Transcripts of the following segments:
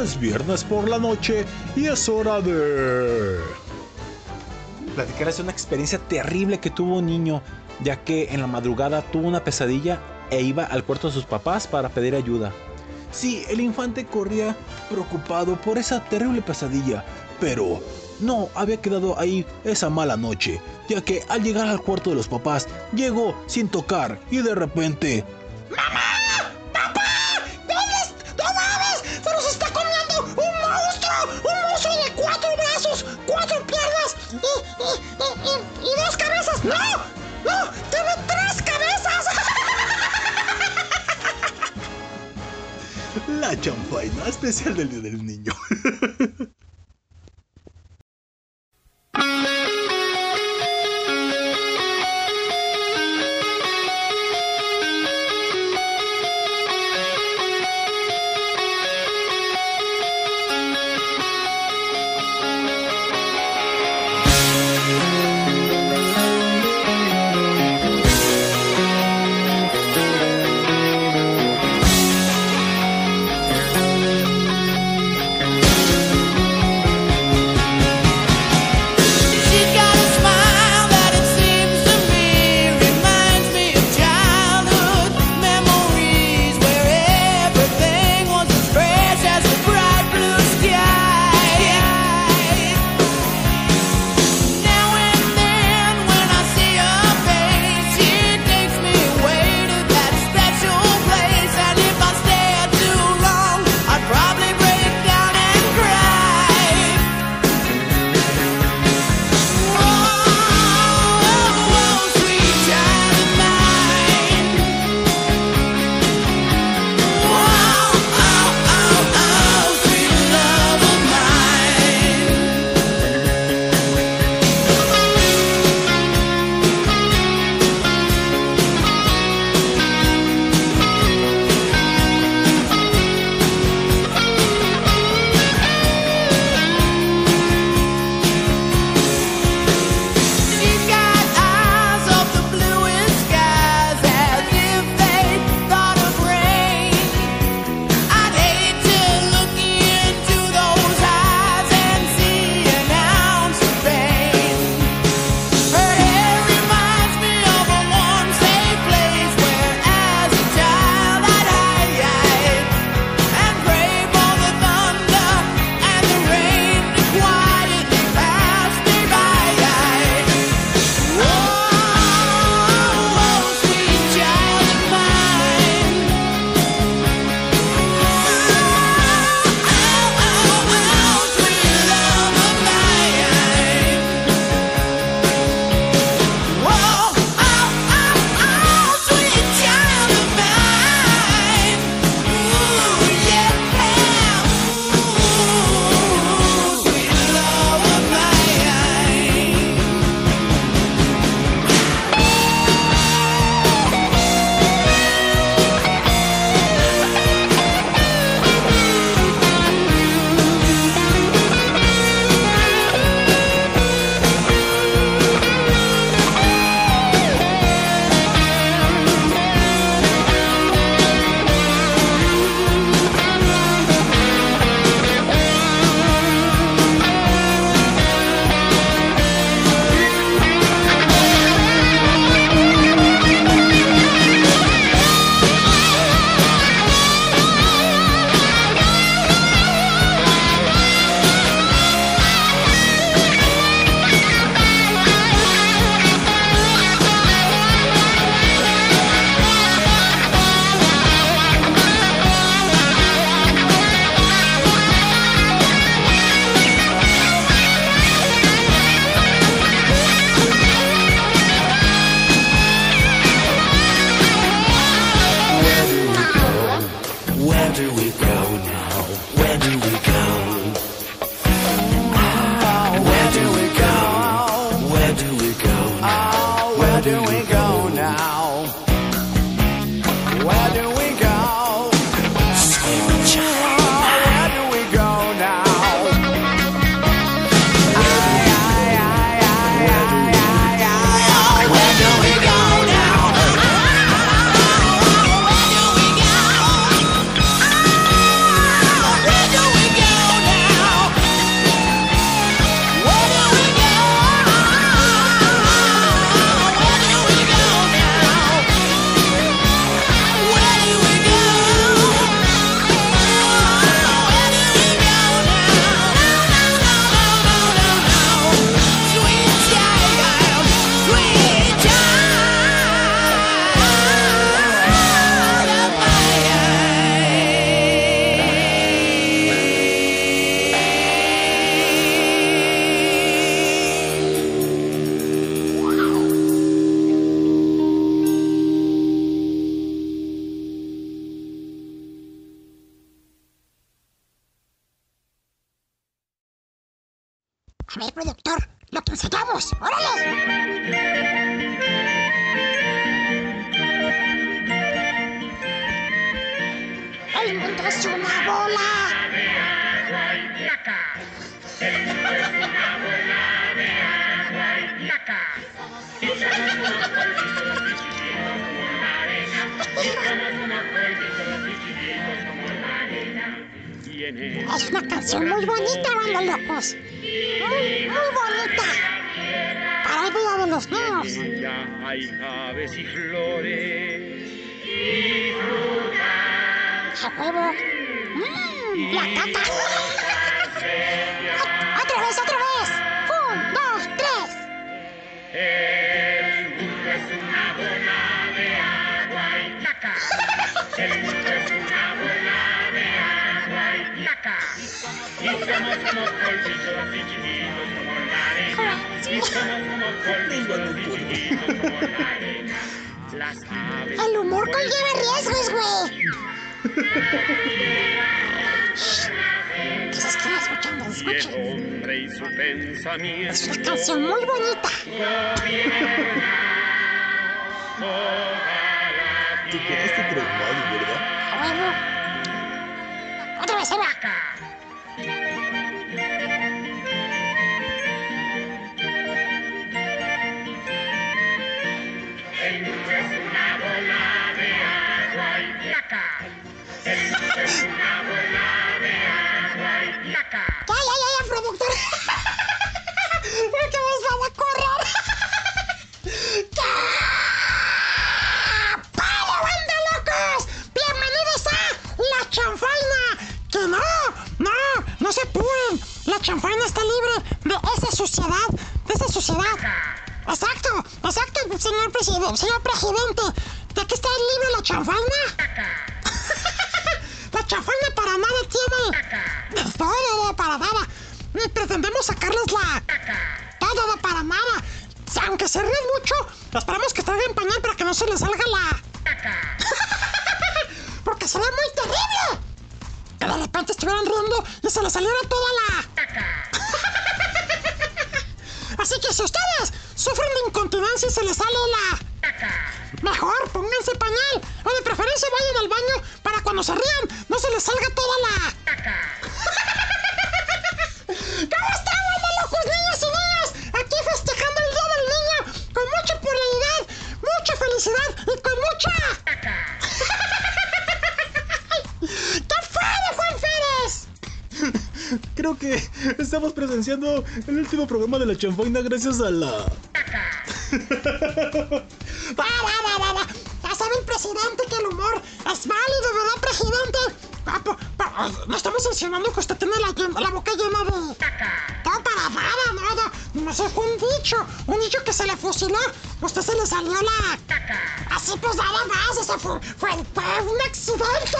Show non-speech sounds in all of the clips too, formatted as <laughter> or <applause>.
Es viernes por la noche y es hora de... Platicarles una experiencia terrible que tuvo un niño, ya que en la madrugada tuvo una pesadilla e iba al cuarto de sus papás para pedir ayuda. Sí, el infante corría preocupado por esa terrible pesadilla, pero no había quedado ahí esa mala noche, ya que al llegar al cuarto de los papás llegó sin tocar y de repente... ¡Mamá! y, dos cabezas. ¡No! ¡No! ¡Tiene tres cabezas! <laughs> La chanfaina especial del Día del Niño. <laughs> estamos presenciando el último programa de la chanfaina gracias a la. <laughs> Va, va, va, va, va. Ya sabe el presidente que el humor es válido, ¿verdad, presidente? Ah, po- po- ay, no estamos insinuando que usted tiene la, la boca llena de... No, para nada, no, no. No sé, fue un dicho. Un dicho que se le fusiló. Usted se le salió la... Así pues nada más. Ese fue, fue, fue un accidente.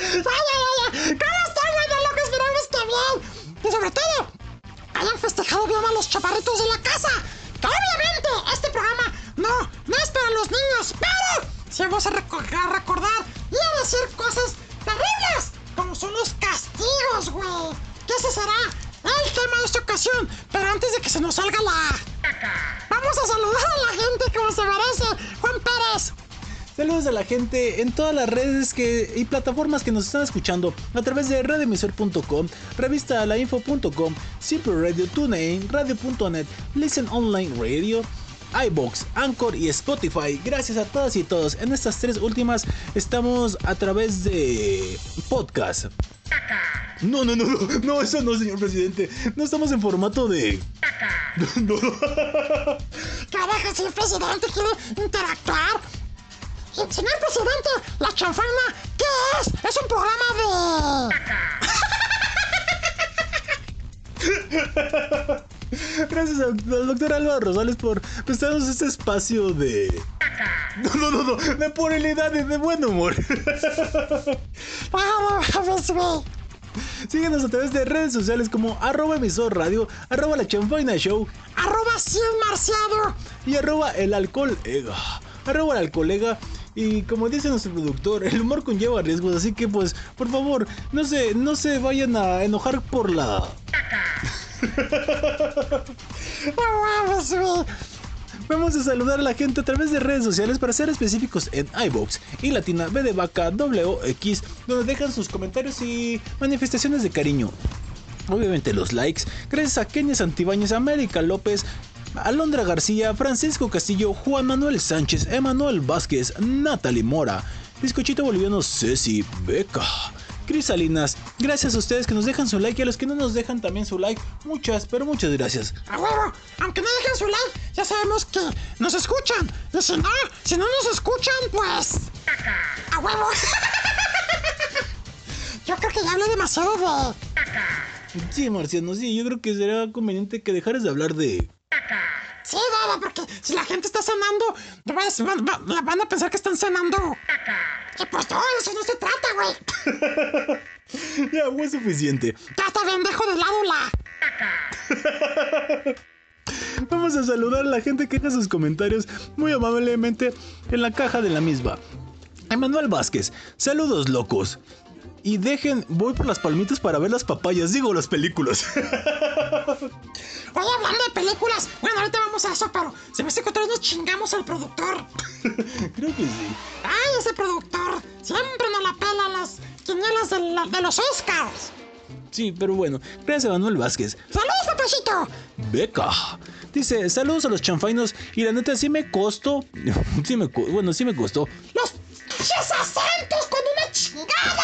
ay, ay, ay, ay. ¿Cómo están, güey? Loco, esperamos que bien. Y sobre todo, hayan festejado bien a los chaparritos de la casa. Que obviamente este programa no, no es para los niños, pero sí vamos a, a recordar y a decir cosas terribles, como son los castigos, güey. Que ese será el tema de esta ocasión. Pero antes de que se nos salga la... Vamos a saludar a la gente como se merece. Juan Pérez. Saludos a la gente en todas las redes que, y plataformas que nos están escuchando a través de radioemisor.com, revistalainfo.com, Super Radio, TuneIn, Radio.net, Listen Online Radio, iBox, Anchor y Spotify. Gracias a todas y todos. En estas tres últimas estamos a través de podcast. No, no, no, no, no, eso no, señor presidente. No estamos en formato de. No, no. Carajo, el presidente quiere interactuar. Señor presidente, la chanfaina, ¿qué es? Es un programa de... <laughs> Gracias al doctor Álvaro Rosales por prestarnos este espacio de. No, no, no, no, de pluralidad y de buen humor. <laughs> Síguenos a través de redes sociales como arroba emisor radio, arroba la chanfaina show Arroba 100 marciano. y arroba el alcohol ega. Arroba el alcohol ega. Y como dice nuestro productor, el humor conlleva riesgos, así que pues, por favor, no se, no se vayan a enojar por la. <laughs> Vamos a saludar a la gente a través de redes sociales para ser específicos en iBox y Latina B de Vaca WX, donde dejan sus comentarios y manifestaciones de cariño. Obviamente los likes, gracias a Kenia Santibáñez, América López, Alondra García, Francisco Castillo, Juan Manuel Sánchez, Emanuel Vázquez, Natalie Mora, Bizcochito Boliviano Ceci, Beca, Cris Salinas. Gracias a ustedes que nos dejan su like y a los que no nos dejan también su like. Muchas, pero muchas gracias. A huevo, aunque no dejen su like, ya sabemos que nos escuchan. Y si no, si no nos escuchan, pues. A huevo. <laughs> Yo creo que ya hablé demasiado de. Sí, Marciano, sí, yo creo que será conveniente que dejares de hablar de... Sí, Dada, porque si la gente está cenando, pues, van, van- van a pensar que están cenando. Y pues no, eso no se trata, güey. <laughs> Ya fue suficiente. Ya está bien, dejo de lado la. <laughs> Vamos a saludar a la gente que deja sus comentarios muy amablemente en la caja de la misma. Emanuel Vázquez, saludos locos. Y dejen, voy por las palmitas para ver las papayas, digo las películas. <laughs> Oye, hablando de películas, bueno, ahorita vamos a eso, pero se me hace que otra vez nos chingamos al productor. <laughs> Creo que sí. Ay, ese productor siempre nos la pela las quinielas de, la- de los Oscars. Sí, pero bueno, gracias Emanuel Vázquez. ¡Saludos, papacito! Beca. Dice, saludos a los chanfainos y la neta sí me costó. <laughs> Sí me, bueno, sí me costó. ¡Los pinches acentos con una chingada!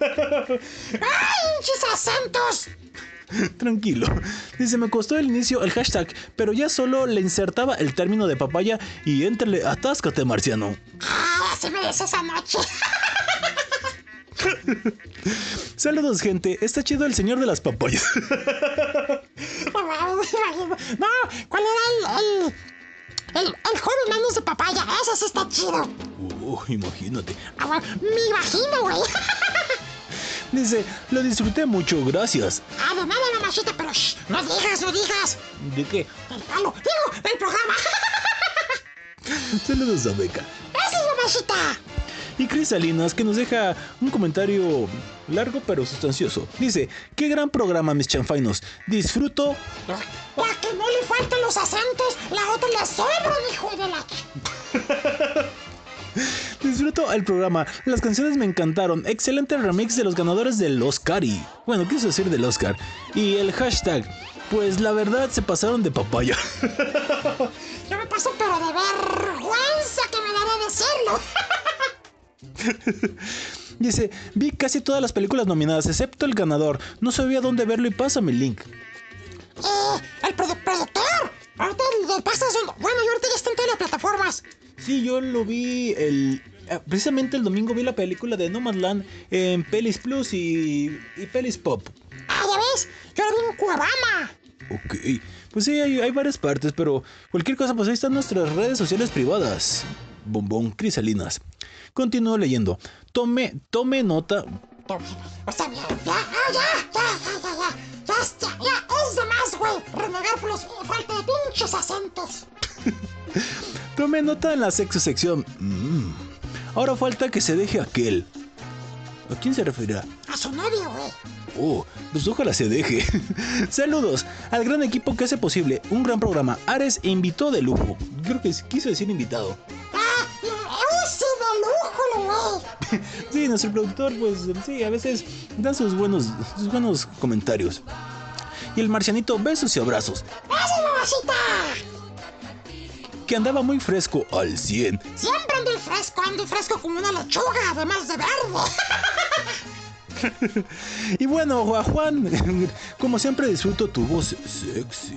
¡Ay, pinches acentos! Tranquilo. Dice, me costó el inicio el hashtag, pero ya solo le insertaba el término de papaya y entrele, atáscate, marciano. ¡Ah, así me des esa noche! Saludos, gente. Está chido el señor de las papayas. <laughs> No, ¿cuál era el, el, el, el joven manos de papaya? Ese sí está chido. Uh, imagínate. Ah, Me imagino, güey. <laughs> Dice, lo disfruté mucho, gracias. Ah, de nada, mamachita, pero shh, no digas, no digas. ¿De qué? El palo, digo, el programa. <laughs> Saludos a Beca. Es mamachita. Y Cris Salinas, que nos deja un comentario largo pero sustancioso. Dice, qué gran programa, mis chanfainos. Disfruto La que no le faltan los acentos, la otra le sobran, hijo de la... <laughs> Disfruto el programa, las canciones me encantaron, excelente remix de los ganadores del Oscar y, bueno, quiso decir del Oscar, y el hashtag, pues la verdad se pasaron de papaya. <laughs> Yo me paso pero de vergüenza que me daría decirlo. <laughs> <laughs> Dice, vi casi todas las películas nominadas, excepto el ganador, no sabía dónde verlo y pásame el link. Eh, el produ- productor. Ahorita pasas un... Bueno, y ahorita ya está en todas las plataformas. Sí, yo lo vi el... eh, Precisamente el domingo vi la película de Nomadland en Pelis Plus y, y Pelis Pop. Ah, ya ves, yo lo vi en Cuevana. Ok, pues sí, hay, hay varias partes, pero cualquier cosa, pues ahí están nuestras redes sociales privadas bombón crisalinas. Continúo leyendo. Tome, tome nota. Está bien, ya, ya, ya, ya, ya, ya, ya, es de güey, renegar por los falta de pinches acentos. Tome nota en la sexta sección. Mm. Ahora falta que se deje aquel. ¿A quién se referirá? A su novio, güey. Oh, pues ojalá se deje. <laughs> Saludos al gran equipo que hace posible un gran programa. Ares invitó de lujo. Creo que quiso decir invitado güey. <laughs> Sí, nuestro productor, pues sí, a veces da sus buenos, sus buenos comentarios. Y el marcianito, besos y abrazos. Gracias, mamacita. Que andaba muy fresco al 100. Siempre ando fresco, ando fresco como una lechuga, además de verde. <laughs> Y bueno, Juan, como siempre disfruto tu voz sexy.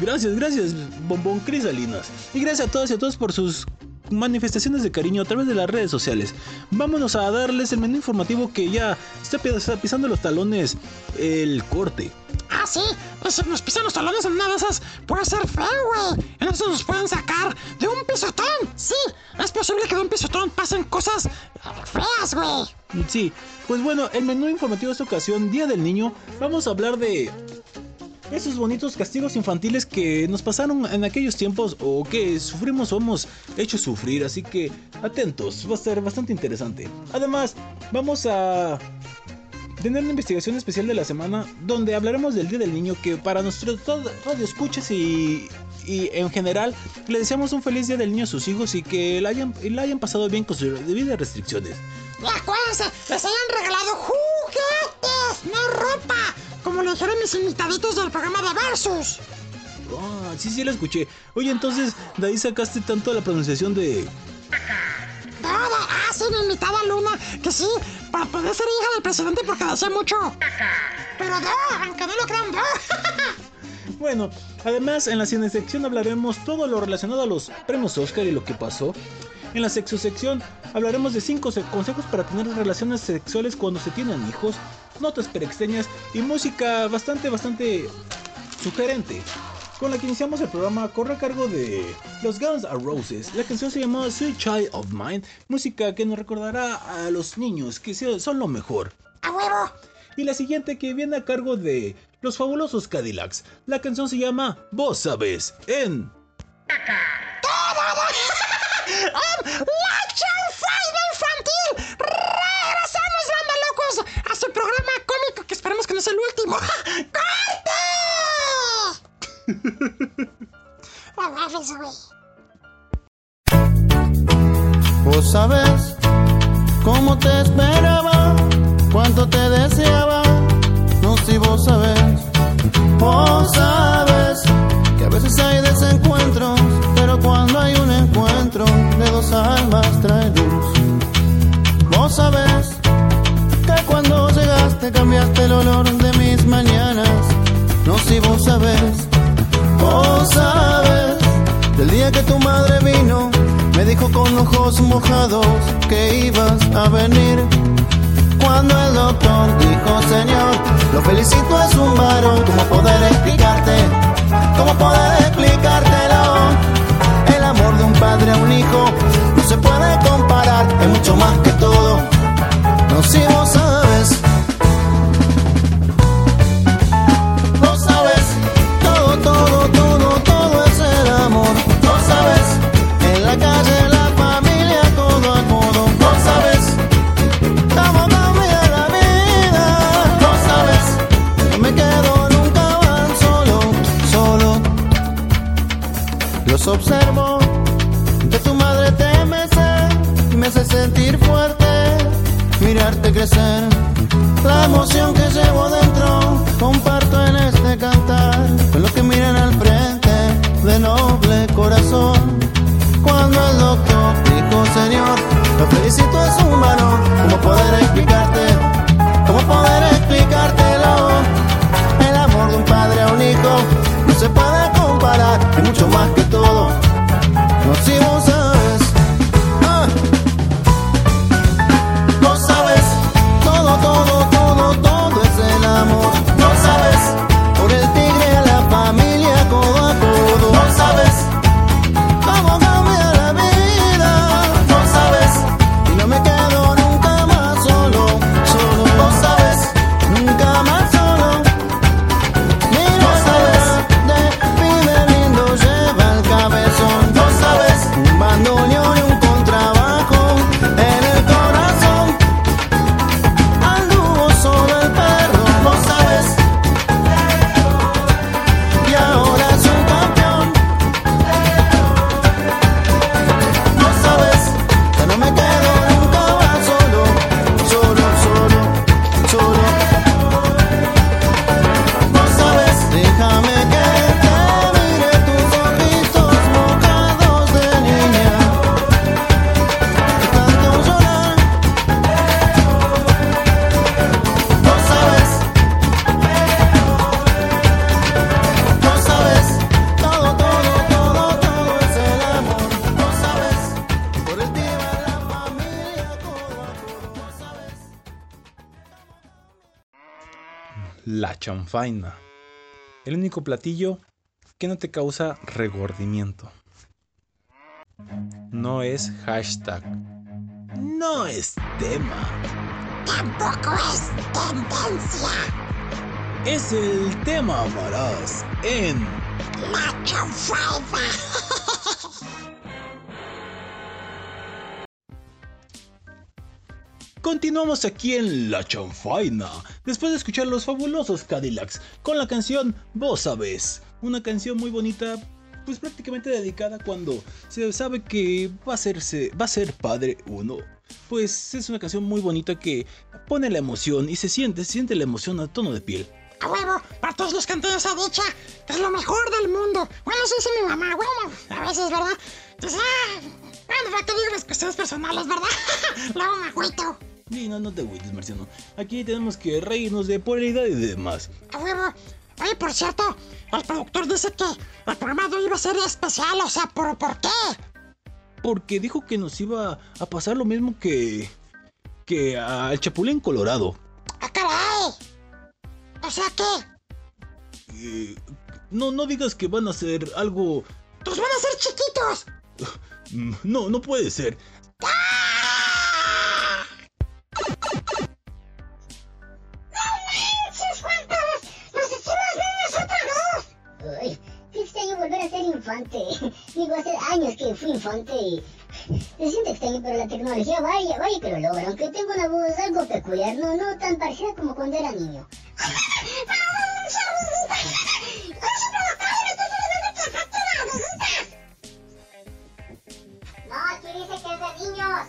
Gracias, gracias, Bombón Crisalinas. Y gracias a todas y a todos por sus manifestaciones de cariño a través de las redes sociales. Vámonos a darles el menú informativo que ya está pi- está pisando los talones el corte. Ah, sí, pues si nos pisan los talones en una de esas, puede ser feo, güey. En eso nos pueden sacar de un pisotón. Sí, es posible que de un pisotón pasen cosas feas, güey. Sí, pues bueno, el menú informativo de esta ocasión, Día del Niño, vamos a hablar de esos bonitos castigos infantiles que nos pasaron en aquellos tiempos o que sufrimos o hemos hecho sufrir, así que atentos, va a ser bastante interesante. Además, vamos a tener una investigación especial de la semana donde hablaremos del Día del Niño que para nuestros radioescuchas y, y en general le deseamos un feliz Día del Niño a sus hijos y que la hayan, la hayan pasado bien con sus debidas restricciones. Y acuérdense, les hayan regalado juguetes, no ropa. Como lo dijeron mis invitaditos del programa de Versus. Ah, sí, sí, la escuché. Oye, entonces, de ahí sacaste tanto la pronunciación de... Todo, ah, sí, mi invitada Luna, que sí, para poder ser hija del presidente porque decía mucho. Pero no, aunque no lo crean, no. <laughs> Bueno, además en la cine sección hablaremos todo lo relacionado a los premios Oscar y lo que pasó. En la sexo sección hablaremos de 5 consejos para tener relaciones sexuales cuando se tienen hijos, notas extrañas y música bastante, bastante sugerente. Con la que iniciamos el programa corre a cargo de los Guns N' Roses. La canción se llama Sweet Child of Mine, música que nos recordará a los niños que son lo mejor. A huevo. Y la siguiente que viene a cargo de Los Fabulosos Cadillacs. La canción se llama Vos Sabes en ¡La <laughs> chanfaina infantil! ¡Regresamos, banda locos! A su programa cómico que esperemos que no sea el último. <laughs> ¡Corte! <laughs> Vos sabes cómo te esperaba, cuánto te deseaba. Si vos sabes, vos sabes que a veces hay desencuentros, pero cuando hay un encuentro de dos almas trae luz. Vos sabes que cuando llegaste cambiaste el olor de mis mañanas. No si vos sabes, vos sabes del día que tu madre vino, me dijo con ojos mojados que ibas a venir. Cuando el doctor dijo, Señor, lo felicito, es un varón. ¿Cómo poder explicarte? ¿Cómo poder explicártelo? El amor de un padre a un hijo no se puede comparar, es mucho más que todo. No si vos sabes. Observo, de tu madre te mece y me hace sentir fuerte, mirarte crecer. La emoción que llevo dentro comparto en este cantar con los que miran al frente de noble corazón. Cuando el doctor dijo, Señor, lo felicito es un varón, ¿cómo poder explicarte? ¿Cómo poder explicártelo? El amor de un padre a un hijo no se puede comparar, es mucho más que todo. No si El único platillo que no te causa regordimiento. No es hashtag. No es tema. Tampoco es tendencia. Es el tema, amarás, en La chanfaina. Continuamos aquí en La Chanfaina, después de escuchar los fabulosos Cadillacs con la canción Vos sabés, una canción muy bonita, pues prácticamente dedicada cuando se sabe que va a, hacerse, va a ser padre uno. Pues es una canción muy bonita que pone la emoción y se siente, se siente la emoción a tono de piel. A huevo, para todos los que han tenido esa dicha, es lo mejor del mundo. Bueno, eso dice mi mamá, bueno, a veces, ¿verdad? Entonces, ah, bueno, para que digo las cuestiones personales, ¿verdad? <laughs> Luego me agüito. Y no, no te agüites, Marciano. Aquí tenemos que reírnos de polaridad y demás. A huevo. Oye, por cierto, el productor dice que el programa de hoy iba a ser especial, o sea, ¿por, ¿por qué? Porque dijo que nos iba a pasar lo mismo que. que al Chapulín Colorado. ¡Ah, caray! O sea, ¿qué? Eh, no, no digas que van a ser algo. ¡Pues van a ser chiquitos! <laughs> No, no puede ser. ¡Manches, infante. <laughs> Digo, hace años que fui infante y <laughs> se siente extraño, pero la tecnología vaya, vaya que lo logra. Aunque tengo una voz algo peculiar, no, no tan parecida como cuando era niño. <laughs> No, aquí dice que es de niños.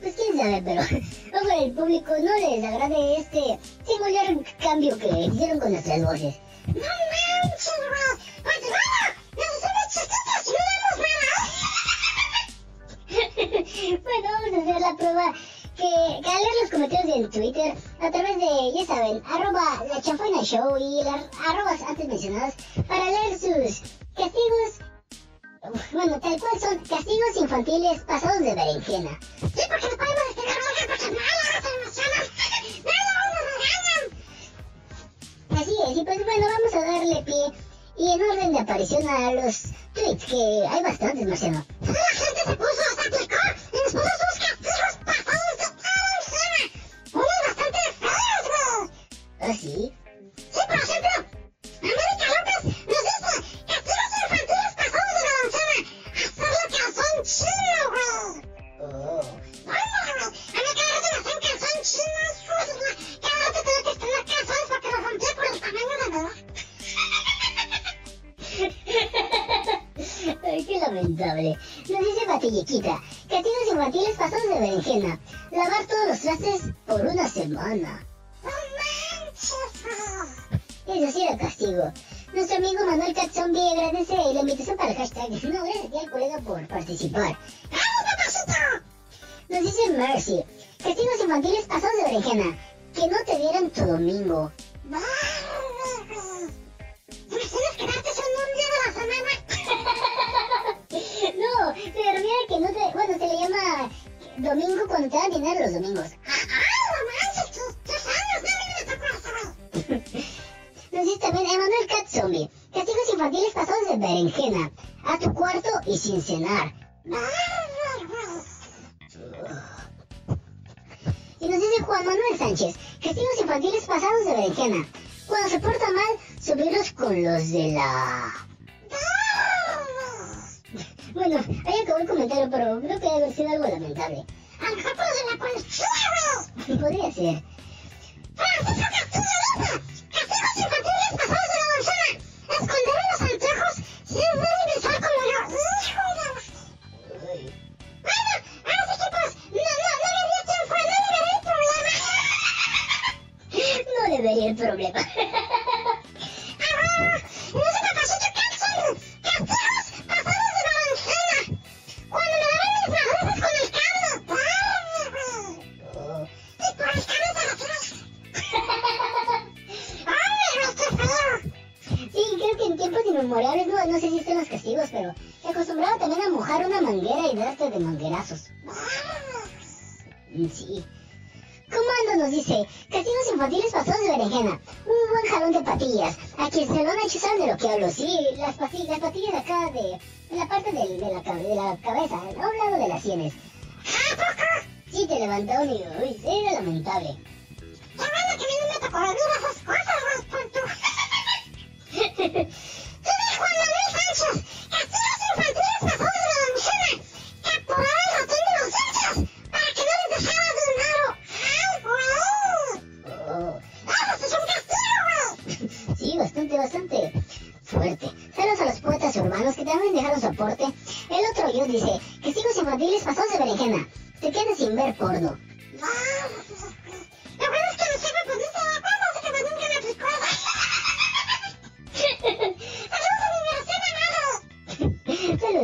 Pues quién sabe, pero ojalá el público no les agrade este singular cambio que hicieron con nuestras voces. ¡No saben, arroba la chanfona show y las arrobas antes mencionadas, para leer sus castigos, bueno, tal cual son castigos infantiles pasados de berenjena. Sí, porque no podemos estirar mucho porque nada se emociona. ¡Nada nos! Así es, y pues bueno, vamos a darle pie y en orden de aparición a los tweets, que hay bastantes, Marciano.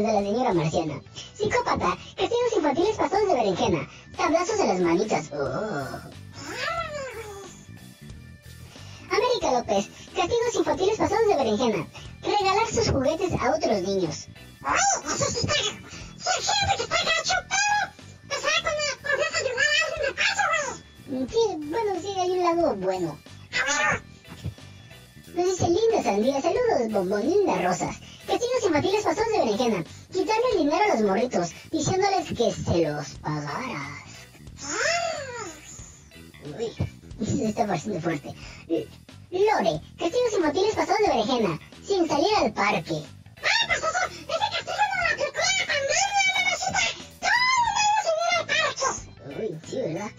de la señora marciana. Psicópata, castigos infantiles pasados de berenjena. Tablazos en las manitas. Oh. América López, castigos infantiles pasados de berenjena. Regalar sus juguetes a otros niños. Mm, sí bueno, sí, hay un lado bueno. Nos dice linda sandía, saludos bombón, linda rosas combatir las pasos de berenjena, quitarle el dinero a los morritos, diciéndoles que se los pagaras. Uy, eso <laughs> está bastante fuerte. Lore, castigos infantiles pasados de berenjena, sin salir al parque. ¡Ah, pues ¡Ay, pastoso! ¡Ese castigo no lo aplicó la pandemia, mamacita! ¡Todos vamos a ir al parque! Uy, sí, ¿verdad?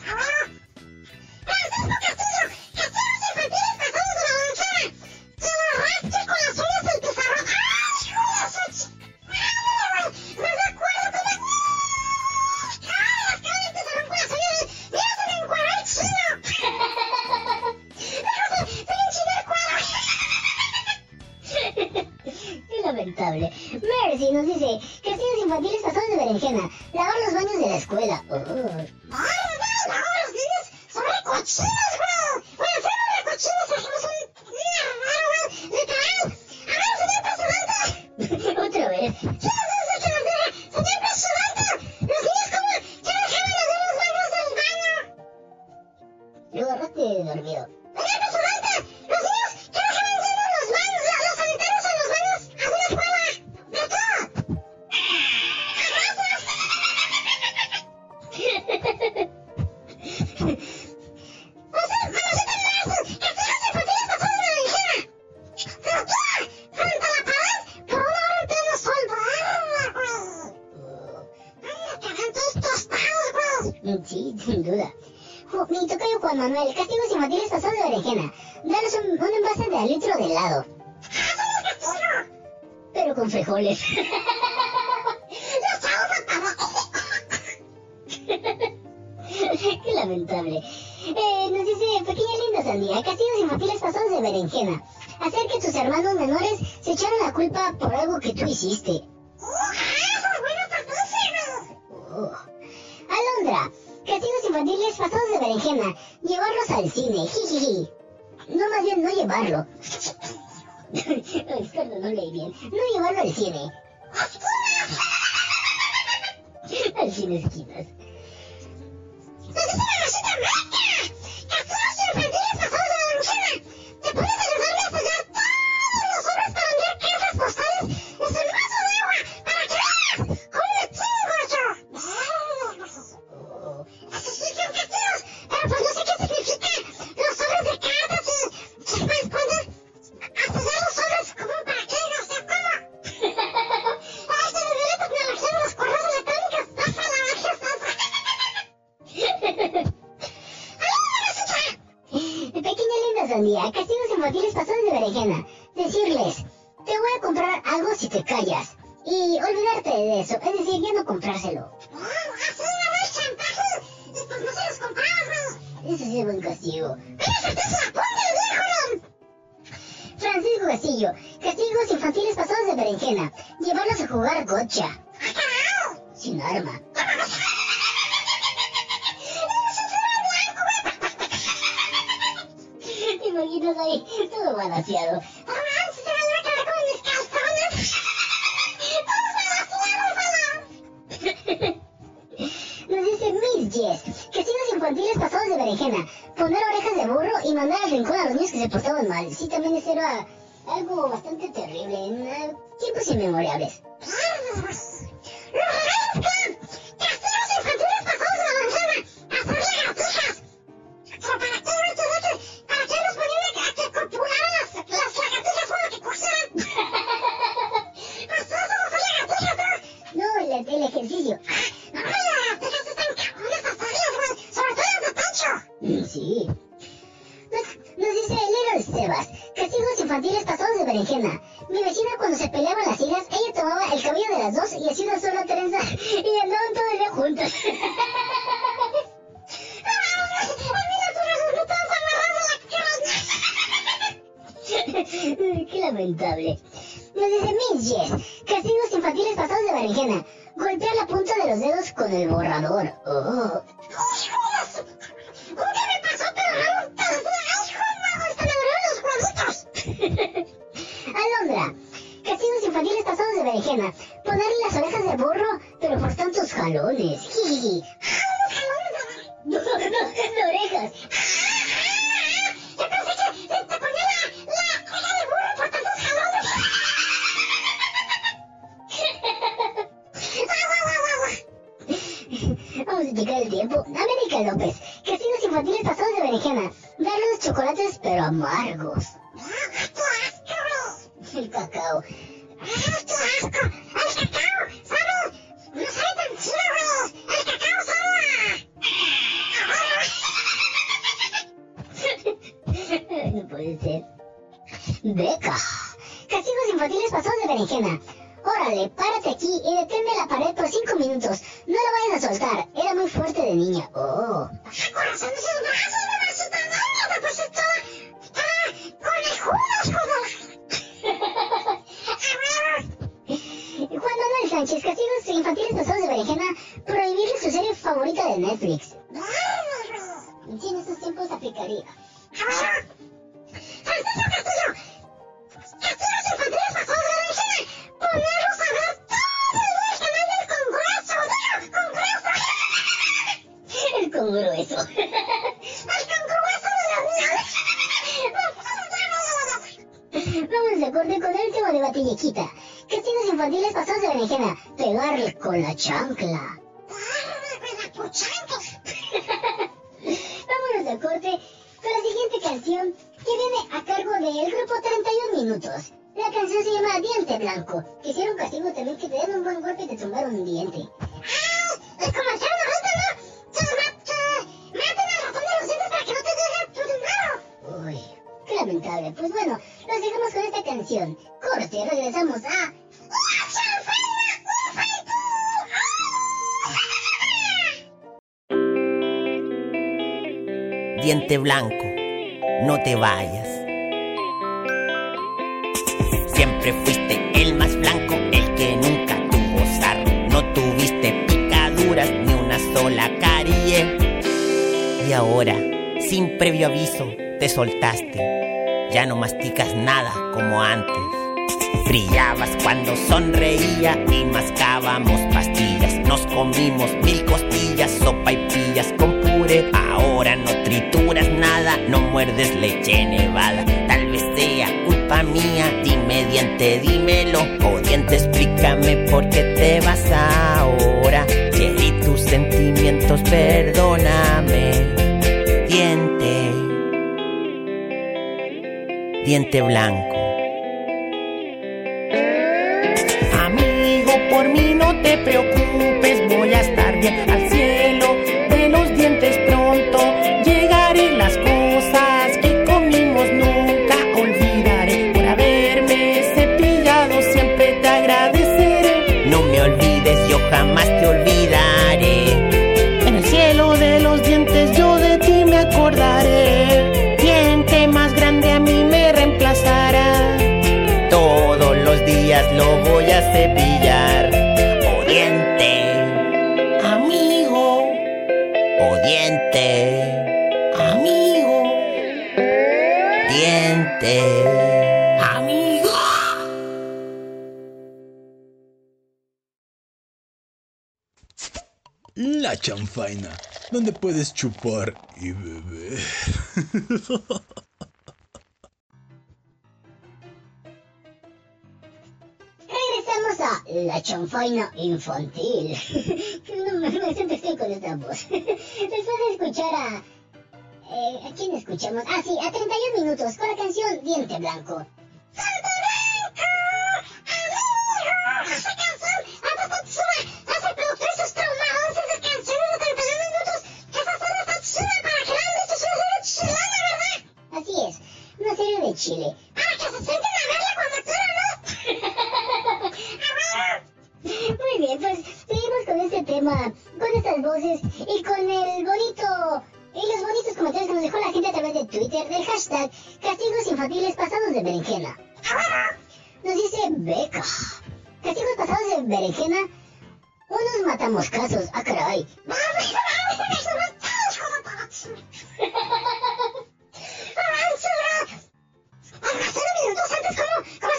đều làng faina, donde puedes chupar y beber. Regresamos a la chanfaina infantil. <laughs> no me siempre estoy con esta voz. <laughs> Después de escuchar a... Eh, ¿A quién escuchamos? Ah, sí, a 31 minutos con la canción Diente Blanco. ¡Diente Blanco! Chile. ¡Ah, que se sienten a verla cuando quiero, no! Muy bien, pues seguimos con este tema, con estas voces y con el bonito y los bonitos comentarios que nos dejó la gente a través de Twitter del hashtag Castigos Infantiles Pasados de Berenjena. Nos dice Beca. Castigos pasados de berenjena. Unos matamos casos. Ah, caray. 田辺さんとサンタさんの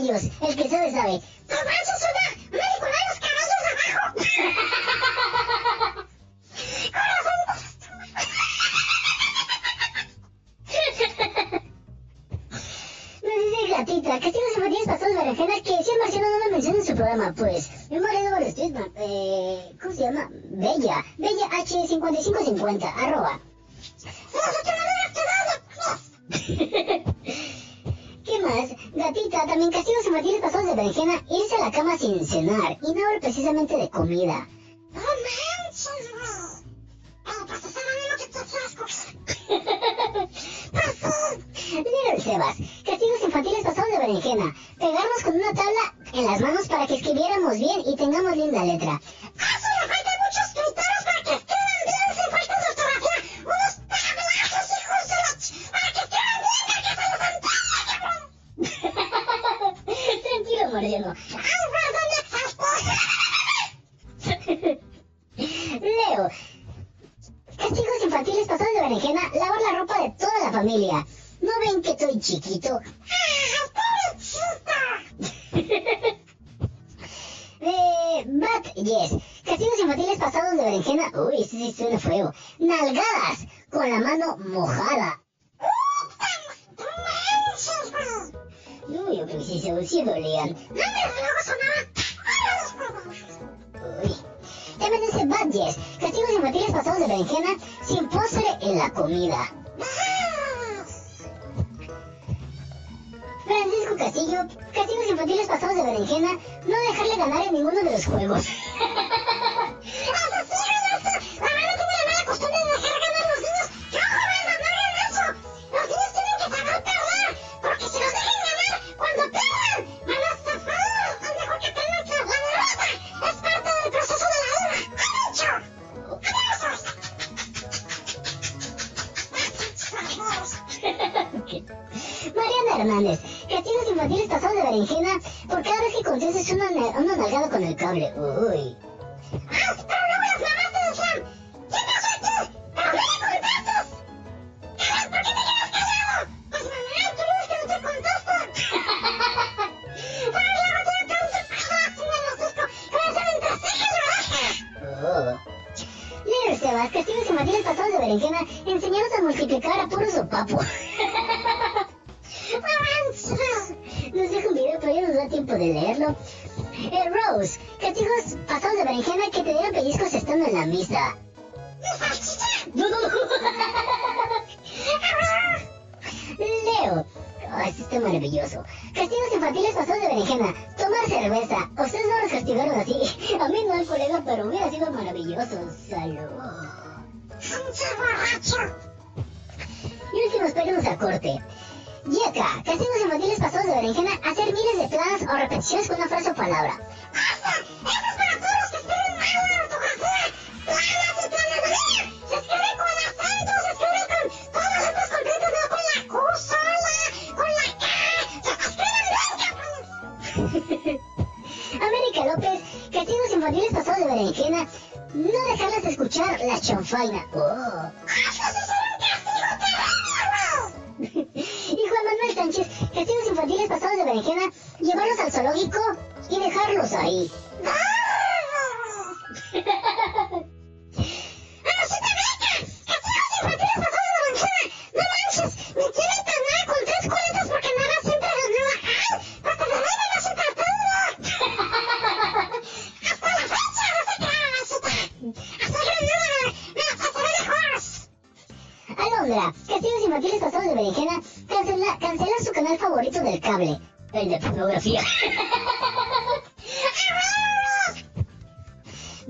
licuadora en los cabellos. El que sabe, sabe.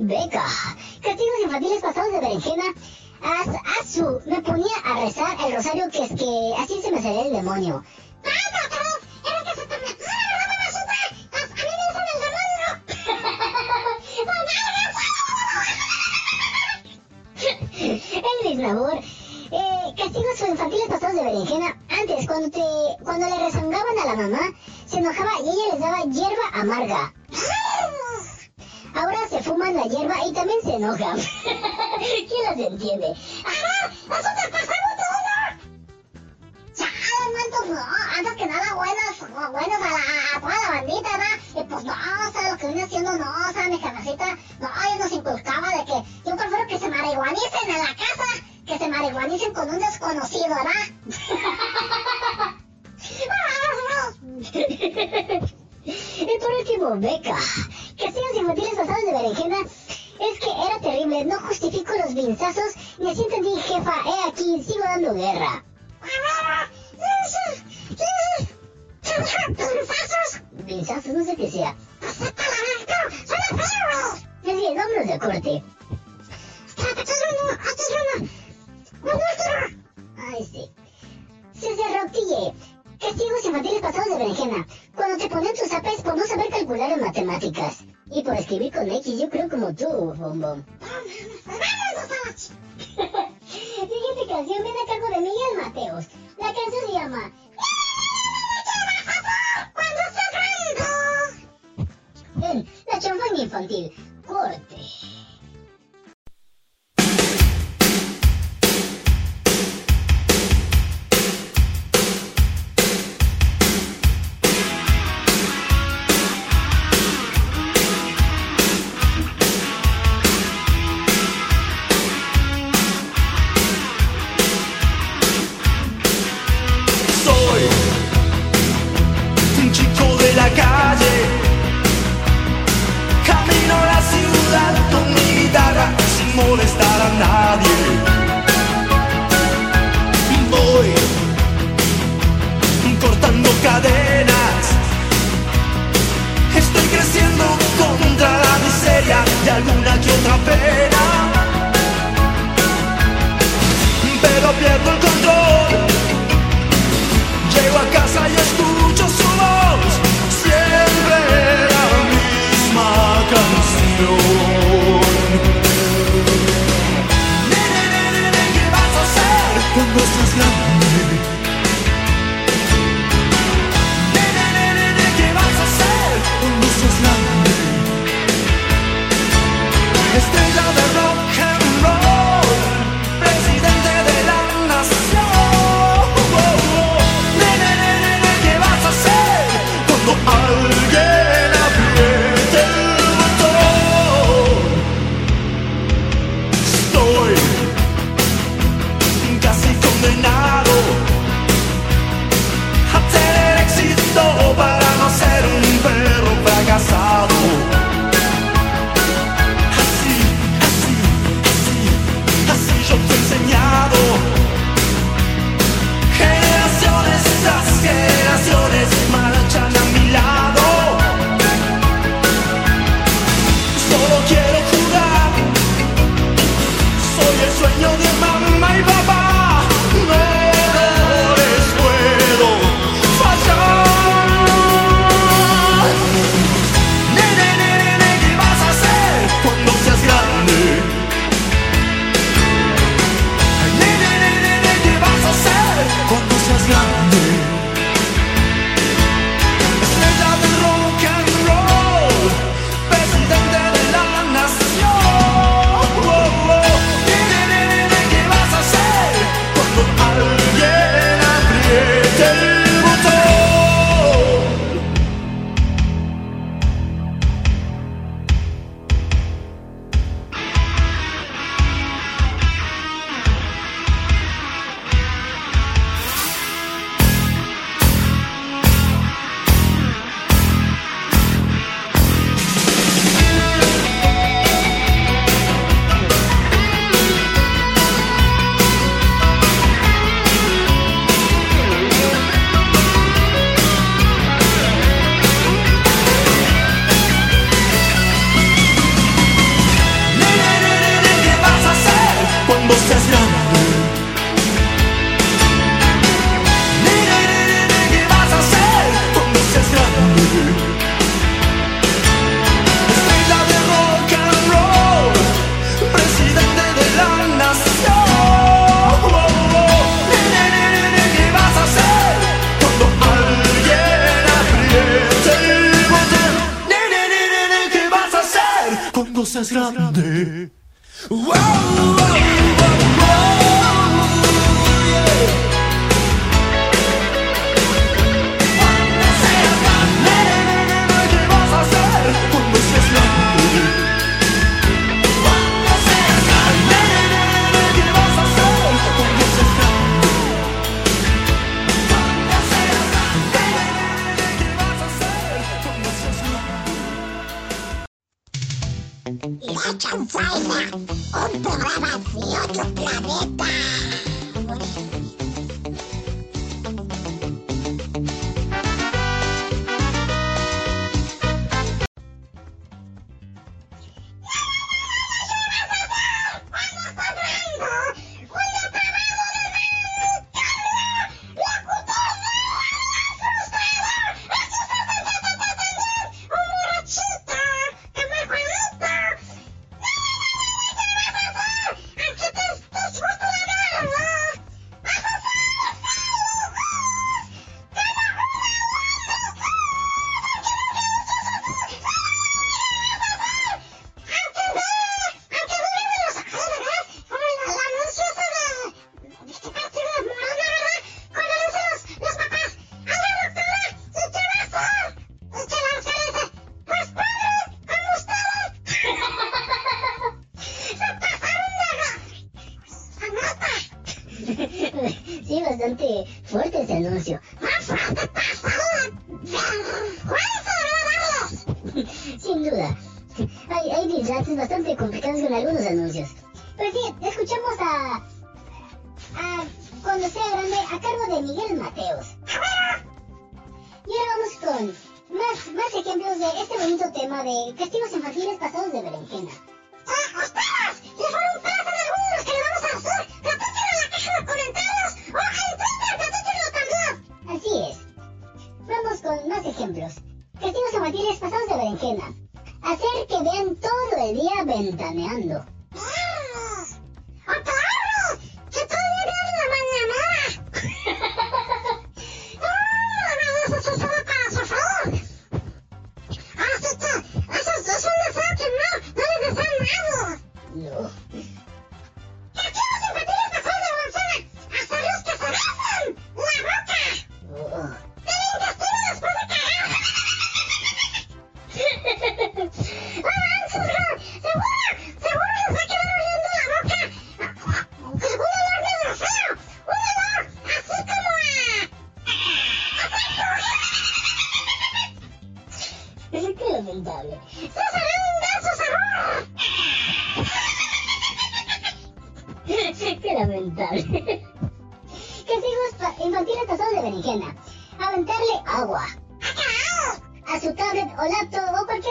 Beca. Castigos infantiles pasados de berenjena. As, asu, me ponía a rezar el rosario que es que así se me salía el demonio. <laughs> ¿Quién las entiende?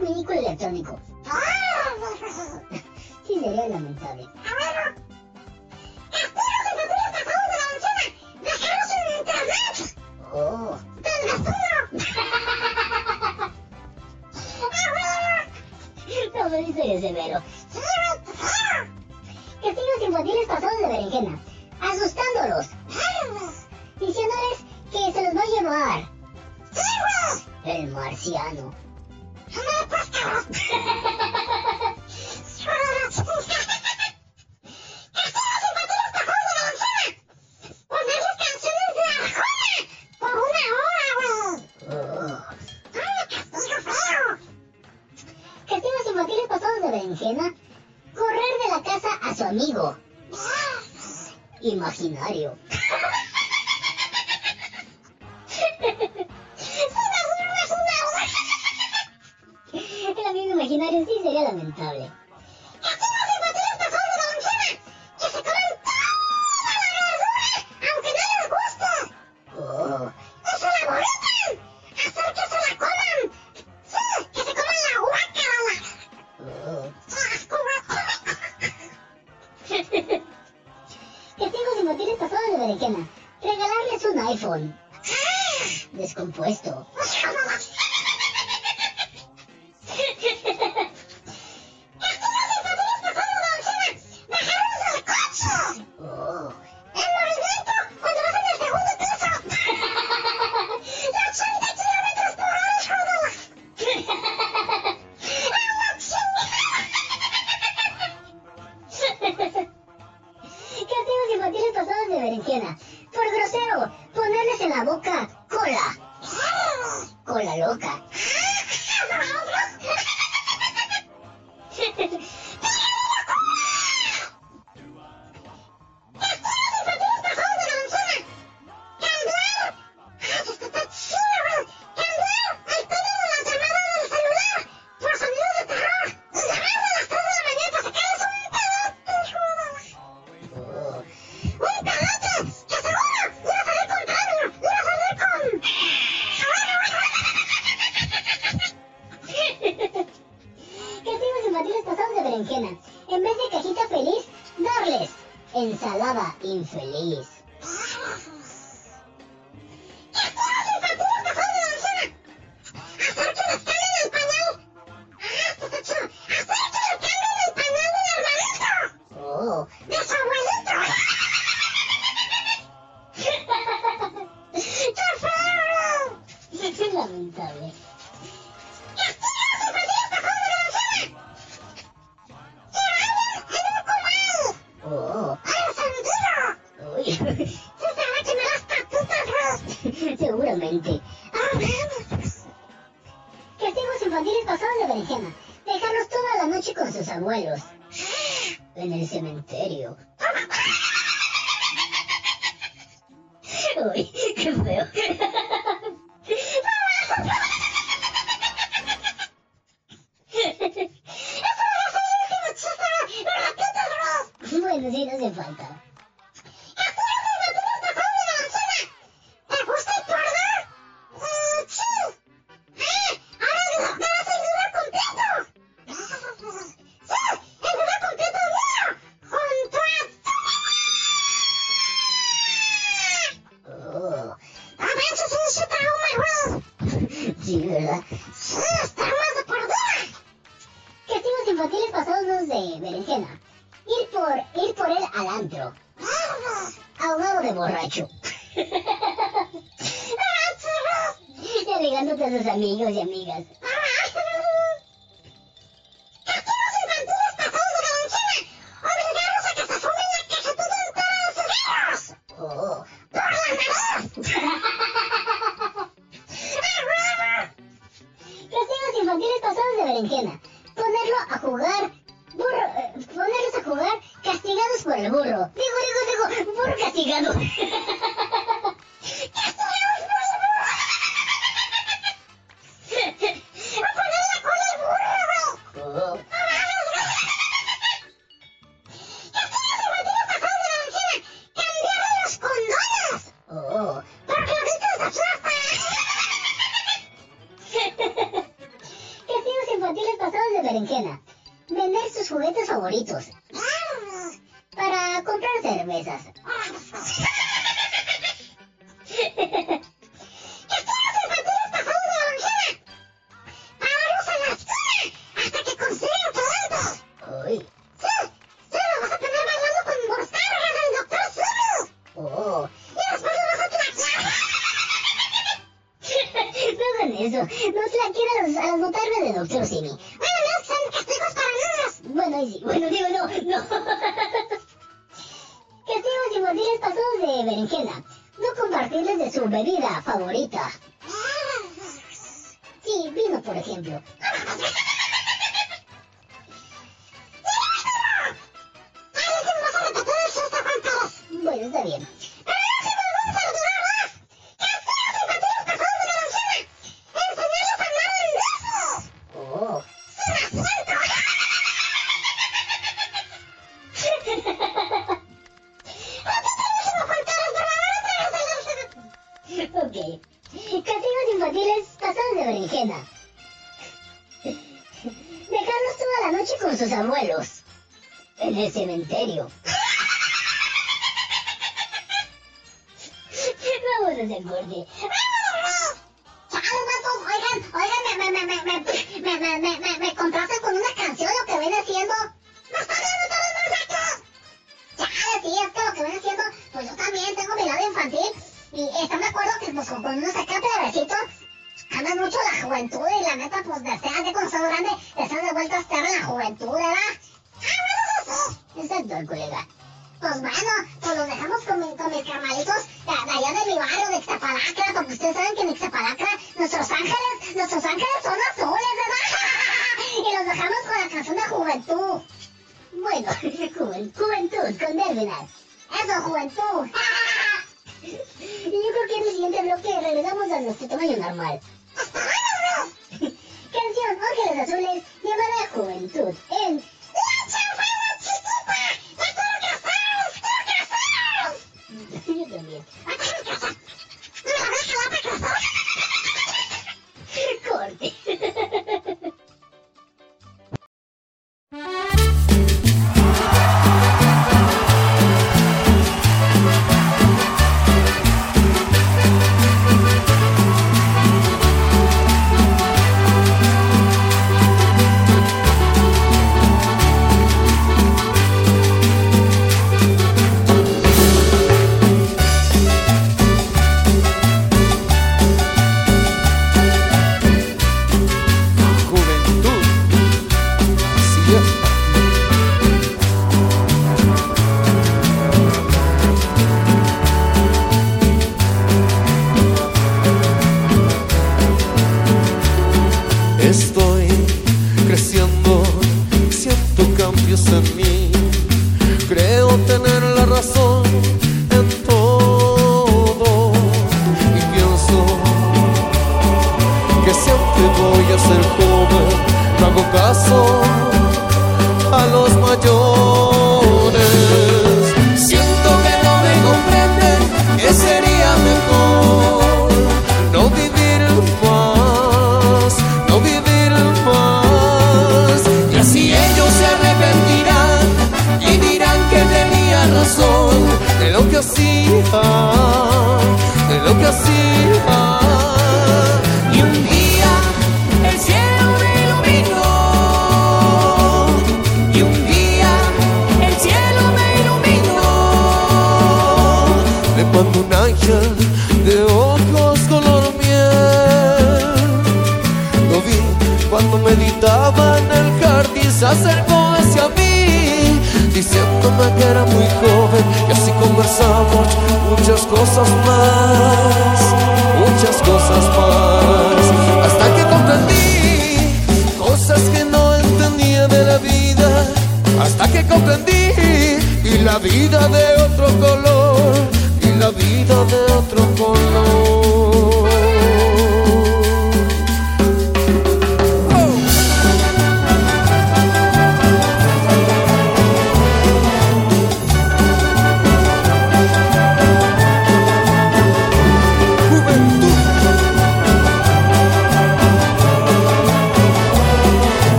mi electrónico. ¡Ah! Sería lamentable! ¡Alarma! ¡Capturó a los pasados de berenjena! ¡Los marxianos entraron! ¡Oh! ¡El <laughs> pasado! ¡Ja ja ja ja ja ja! ¡Alarma! ¡No me dices en serio! ¡Sierra! Infantiles pasados de berenjena! Asustándolos. diciéndoles que se los va a llevar! ¡Sierra! ¡El marciano.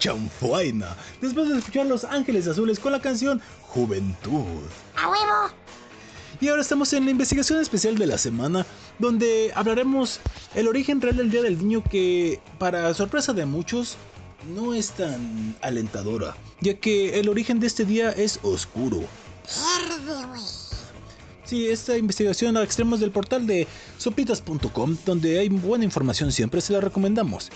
Chanfaina. Después de escuchar Los Ángeles Azules con la canción Juventud. ¡A huevo! Y ahora estamos en la investigación especial de la semana, donde hablaremos el origen real del Día del Niño que, para sorpresa de muchos, no es tan alentadora, ya que el origen de este día es oscuro. Sí, esta investigación a extremos del portal de sopitas.com, donde hay buena información siempre, se la recomendamos.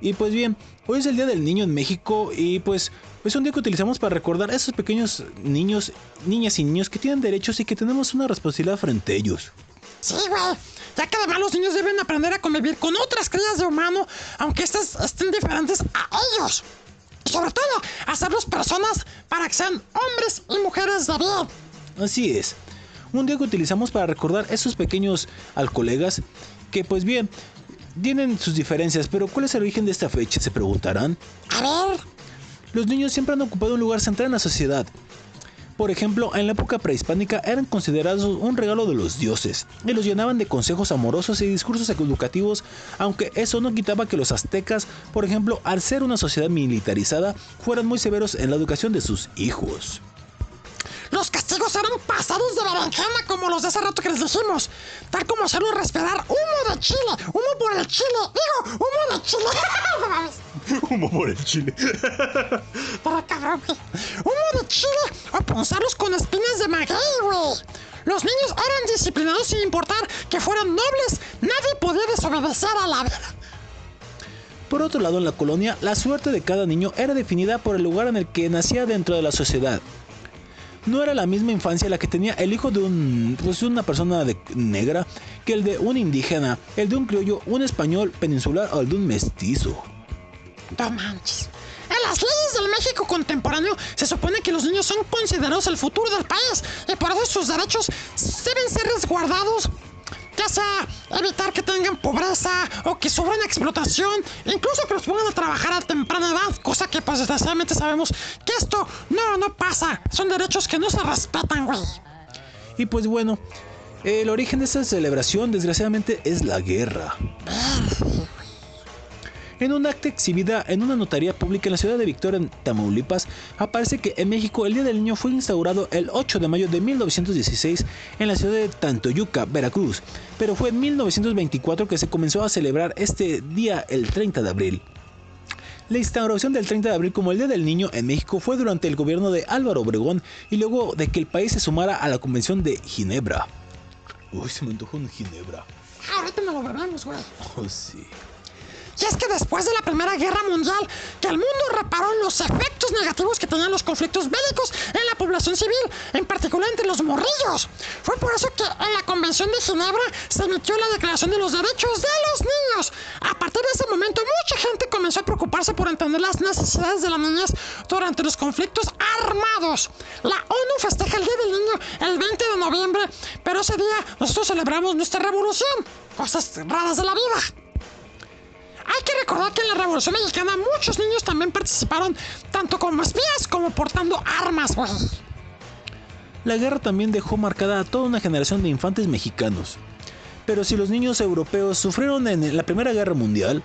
Y pues bien, hoy es el Día del Niño en México y pues es un día que utilizamos para recordar a esos pequeños niños, niñas y niños que tienen derechos y que tenemos una responsabilidad frente a ellos. Sí, güey. Ya que además los niños deben aprender a convivir con otras crías de humano, aunque estas estén diferentes a ellos. Y sobre todo, hacerlos personas para que sean hombres y mujeres de bien. Así es. Un día que utilizamos para recordar a esos pequeños alcolegas que pues bien, tienen sus diferencias, pero ¿cuál es el origen de esta fecha? Se preguntarán. A ver, Los niños siempre han ocupado un lugar central en la sociedad. Por ejemplo, en la época prehispánica eran considerados un regalo de los dioses y los llenaban de consejos amorosos y discursos educativos, aunque eso no quitaba que los aztecas, por ejemplo, al ser una sociedad militarizada, fueran muy severos en la educación de sus hijos. Los castigos eran pasados de berenjena como los de hace rato que les dijimos. Tal como hacerlo respirar humo de chile. Humo por el chile. Digo, humo de chile. <laughs> Humo por el chile. <laughs> Pero cabrón, güey. Humo de chile o punzarlos con espinas de maguey, güey. Los niños eran disciplinados sin importar que fueran nobles. Nadie podía desobedecer a la vida. Por otro lado, en la colonia, la suerte de cada niño era definida por el lugar en el que nacía dentro de la sociedad. No era la misma infancia la que tenía el hijo de un, pues, una persona negra que el de un indígena, el de un criollo, un español peninsular o el de un mestizo. No manches. En las leyes del México contemporáneo se supone que los niños son considerados el futuro del país y por eso sus derechos deben ser resguardados. Ya sea evitar que tengan pobreza o que sufran explotación, incluso que los pongan a trabajar a temprana edad, cosa que pues desgraciadamente sabemos que esto no, no pasa. Son derechos que no se respetan, güey. Y pues bueno, el origen de esta celebración desgraciadamente es la guerra. En un acta exhibida en una notaría pública en la ciudad de Victoria, en Tamaulipas, aparece que en México el Día del Niño fue instaurado el 8 de mayo de 1916 en la ciudad de Tantoyuca, Veracruz, pero fue en 1924 que se comenzó a celebrar este día el 30 de abril. La instauración del 30 de abril como el Día del Niño en México fue durante el gobierno de Álvaro Obregón y luego de que el país se sumara a la Convención de Ginebra. Uy, se me antojó un Ginebra. Ahorita me lo bebemos, güey. Oh, sí. Y es que después de la Primera Guerra Mundial, que el mundo reparó los efectos negativos que tenían los conflictos bélicos en la población civil, en particular entre los morrillos. Fue por eso que en la Convención de Ginebra se emitió la Declaración de los Derechos de los Niños. A partir de ese momento, mucha gente comenzó a preocuparse por entender las necesidades de las niñas durante los conflictos armados. La ONU festeja el Día del Niño el 20 de noviembre, pero ese día nosotros celebramos nuestra revolución. Cosas raras de la vida. Hay que recordar que en la Revolución Mexicana muchos niños también participaron, tanto como espías como portando armas, güey. La guerra también dejó marcada a toda una generación de infantes mexicanos. Pero si los niños europeos sufrieron en la Primera Guerra Mundial,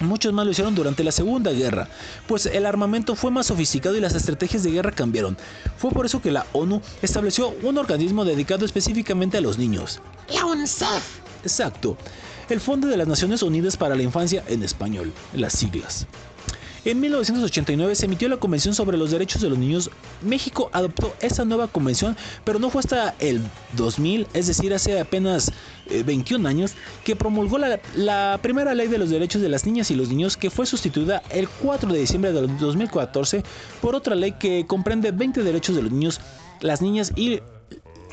muchos más lo hicieron durante la Segunda Guerra, pues el armamento fue más sofisticado y las estrategias de guerra cambiaron. Fue por eso que la ONU estableció un organismo dedicado específicamente a los niños. La UNICEF. Exacto, el Fondo de las Naciones Unidas para la Infancia en español, las siglas. En 1989 se emitió la Convención sobre los Derechos de los Niños. México adoptó esa nueva convención, pero no fue hasta el 2000, es decir, hace apenas eh, 21 años, que promulgó la, la primera ley de los derechos de las niñas y los niños, que fue sustituida el 4 de diciembre de 2014 por otra ley que comprende 20 derechos de los niños, las niñas y,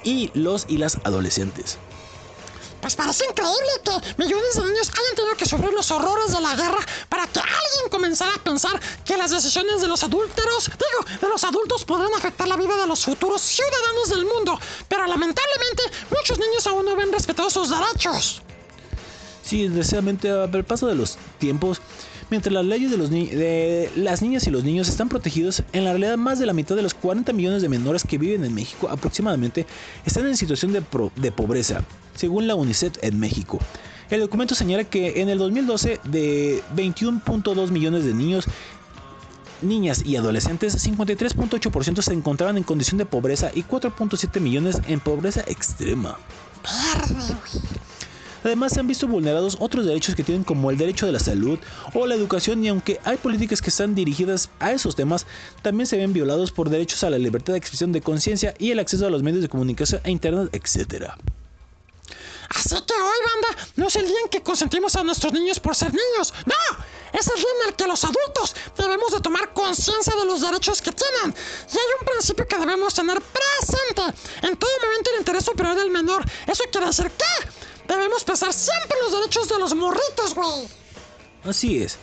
y los y las adolescentes. Pues parece increíble que millones de niños hayan tenido que sufrir los horrores de la guerra para que alguien comenzara a pensar que las decisiones de los adúlteros, digo, de los adultos podrían afectar la vida de los futuros ciudadanos del mundo. Pero lamentablemente muchos niños aún no ven respetados sus derechos. Sí, desgraciadamente, al paso de los tiempos, mientras las leyes de, los de las niñas y los niños están protegidos, en la realidad más de la mitad de los 40 millones de menores que viven en México aproximadamente están en situación de pobreza, según la UNICEF en México. El documento señala que en el 2012 de 21.2 millones de niños niñas y adolescentes, 53.8% se encontraban en condición de pobreza y 4.7 millones en pobreza extrema. Además, se han visto vulnerados otros derechos que tienen como el derecho de la salud o la educación y aunque hay políticas que están dirigidas a esos temas, también se ven violados por derechos a la libertad de expresión de conciencia y el acceso a los medios de comunicación e internet, etc. Así que hoy, banda, no es el día en que consentimos a nuestros niños por ser niños. No, es el día en el que los adultos debemos de tomar conciencia de los derechos que tienen. Y hay un principio que debemos tener presente. En todo momento el interés superior del menor. Eso quiere decir que debemos pensar siempre los derechos de los morritos, güey. Así es.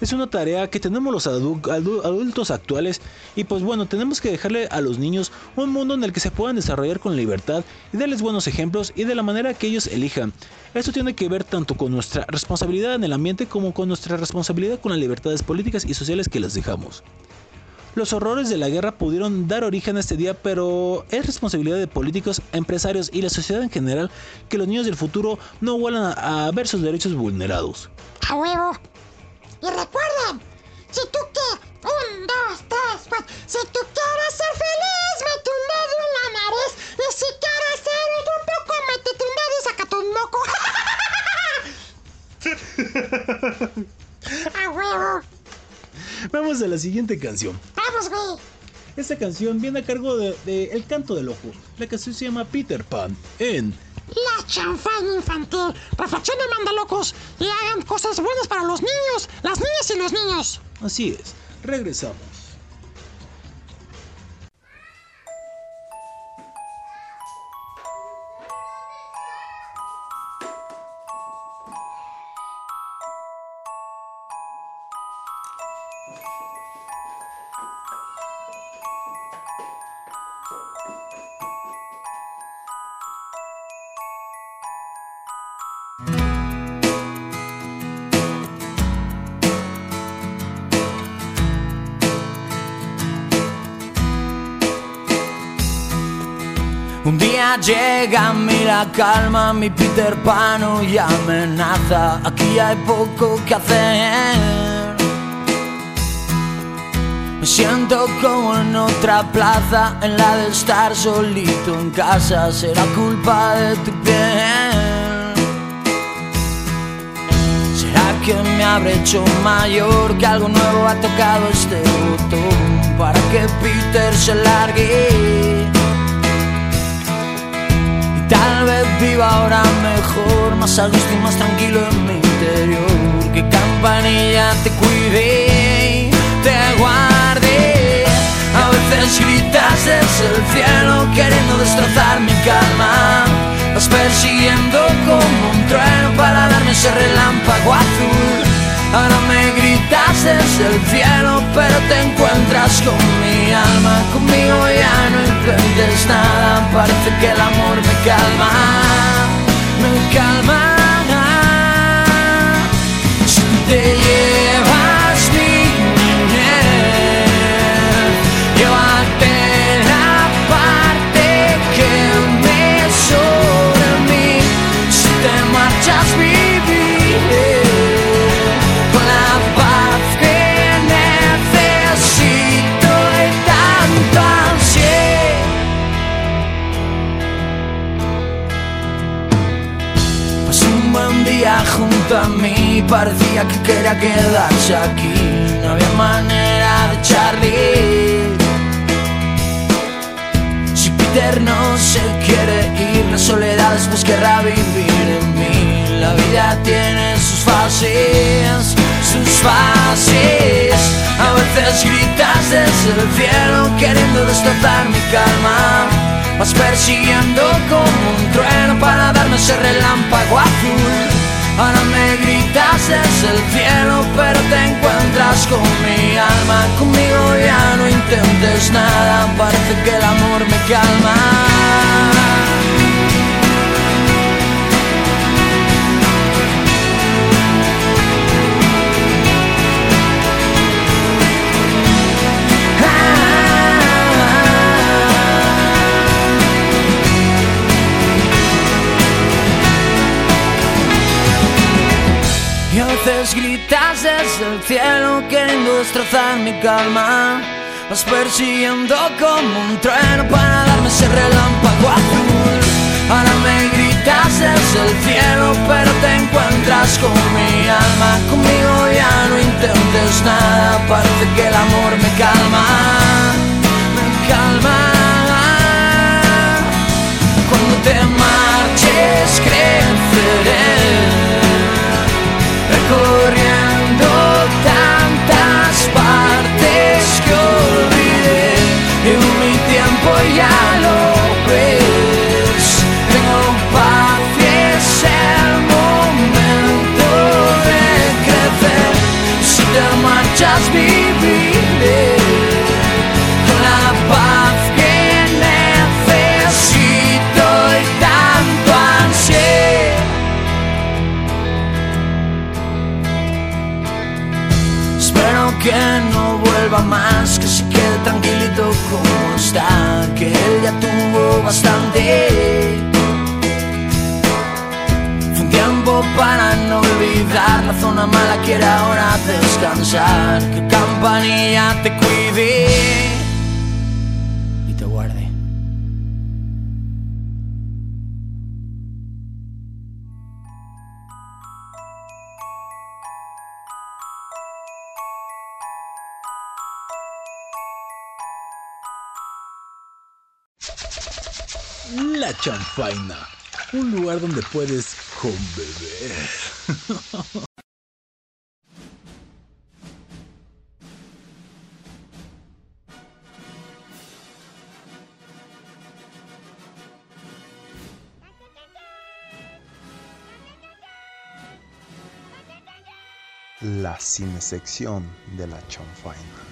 Es una tarea que tenemos los adu- adu- adultos actuales y pues bueno, tenemos que dejarle a los niños un mundo en el que se puedan desarrollar con libertad y darles buenos ejemplos y de la manera que ellos elijan. Esto tiene que ver tanto con nuestra responsabilidad en el ambiente como con nuestra responsabilidad con las libertades políticas y sociales que les dejamos. Los horrores de la guerra pudieron dar origen a este día, pero es responsabilidad de políticos, empresarios y la sociedad en general que los niños del futuro no vuelvan a, ver sus derechos vulnerados. A huevo. Y recuerden, si tú quieres... Un, dos, tres, cuatro. Si tú quieres ser feliz, mete un dedo en la nariz. Y si quieres ser un poco, métete un dedo y sácate un moco. <laughs> A huevo. Vamos a la siguiente canción. Vamos, güey. Esta canción viene a cargo de, de El Canto del Ojo. La canción se llama Peter Pan en La chanfana infantil. Reflexionen, manda locos. Y hagan cosas buenas para los niños, las niñas y los niños. Así es, regresamos. Un día llega a mí la calma, mi Peter Pan y amenaza. Aquí hay poco que hacer. Me siento como en otra plaza, en la de estar solito en casa. Será culpa de tu piel. ¿Será que me habré hecho mayor? Que algo nuevo ha tocado este botón para que Peter se largue. Tal vez viva ahora mejor, más a gusto y más tranquilo en mi interior. Que campanilla te cuide te guarde. A veces gritas desde el cielo queriendo destrozar mi calma. Vas persiguiendo como un trueno para darme ese relámpago azul. Ahora me gritas desde el cielo, pero te encuentras con mi alma. Conmigo ya no intentes nada, parece que el amor me calma, me calma. A mí, parecía que quería quedarse aquí. No había manera de echarle. Si Peter no se quiere ir, la soledad después querrá vivir en mí. La vida tiene sus fases, sus fases. A veces gritas desde el cielo queriendo destrozar mi calma. Vas persiguiendo como un trueno para darme ese relámpago azul. Ahora me gritas desde el cielo, pero te encuentras con mi alma. Conmigo ya no intentes nada, parece que el amor me calma. Cielo queriendo destrozar mi calma. Vas persiguiendo como un trueno para darme ese relámpago azul. Ahora me gritas desde el cielo, pero te encuentras con mi alma. Conmigo ya no intentes nada, parece que el amor me calma. Me calma. Cuando te marches creceré recorriendo tiempo ya lo ves tengo paz y es el momento de crecer. Si te marchas viviré bastante. Fue un tiempo para no olvidar la zona mala que era hora descansar. Que campanilla te cuide. La chanfaina. Un lugar donde puedes conbeber. La cinesección de la chanfaina.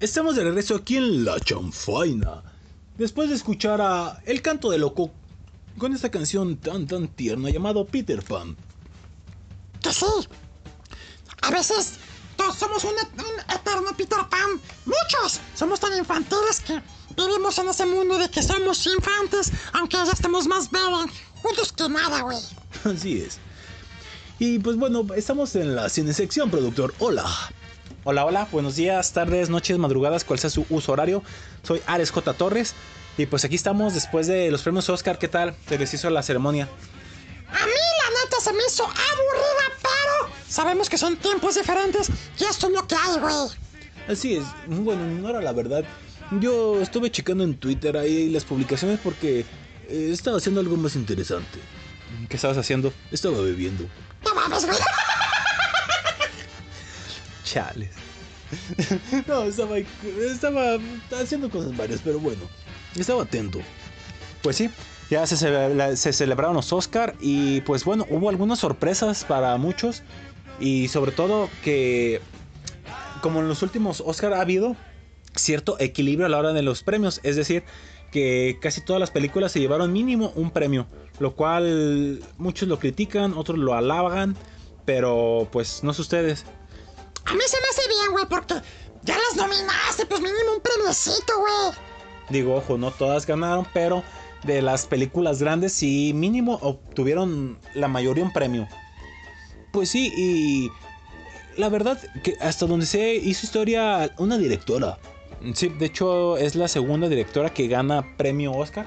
Estamos de regreso aquí en La Chanfaina. Después de escuchar a El Canto de Loco con esta canción tan tan tierna llamado Peter Pan. Que sí. A veces todos somos un, un eterno Peter Pan. Muchos somos tan infantiles que vivimos en ese mundo de que somos infantes, aunque ya estemos más bebés juntos que nada, güey. <laughs> Así es. Y pues bueno, estamos en la cinesección, productor. Hola. Hola, hola, buenos días, tardes, noches, madrugadas, cual sea su uso horario. Soy Ares J. Torres. Y pues aquí estamos después de los premios Oscar. ¿Qué tal? Se les hizo la ceremonia. A mí la neta se me hizo aburrida, pero sabemos que son tiempos diferentes y esto es lo que hay, güey. Así es, bueno, no era la verdad. Yo estuve checando en Twitter ahí las publicaciones porque eh, estaba haciendo algo más interesante. ¿Qué estabas haciendo? Estaba bebiendo. No mames, güey. <laughs> Chales. <laughs> no, estaba, estaba haciendo cosas varias, pero bueno, estaba atento. Pues sí, ya se, celebra- se celebraron los Oscar y pues bueno, hubo algunas sorpresas para muchos y sobre todo que como en los últimos Oscar ha habido cierto equilibrio a la hora de los premios, es decir, que casi todas las películas se llevaron mínimo un premio, lo cual muchos lo critican, otros lo alaban, pero pues no sé ustedes. A mí se me hace bien, güey, porque ya las nominaste, pues mínimo un premiecito, güey. Digo, ojo, no todas ganaron, pero de las películas grandes sí mínimo obtuvieron la mayoría un premio. Pues sí, y la verdad que hasta donde se hizo historia una directora. Sí, de hecho es la segunda directora que gana premio Oscar.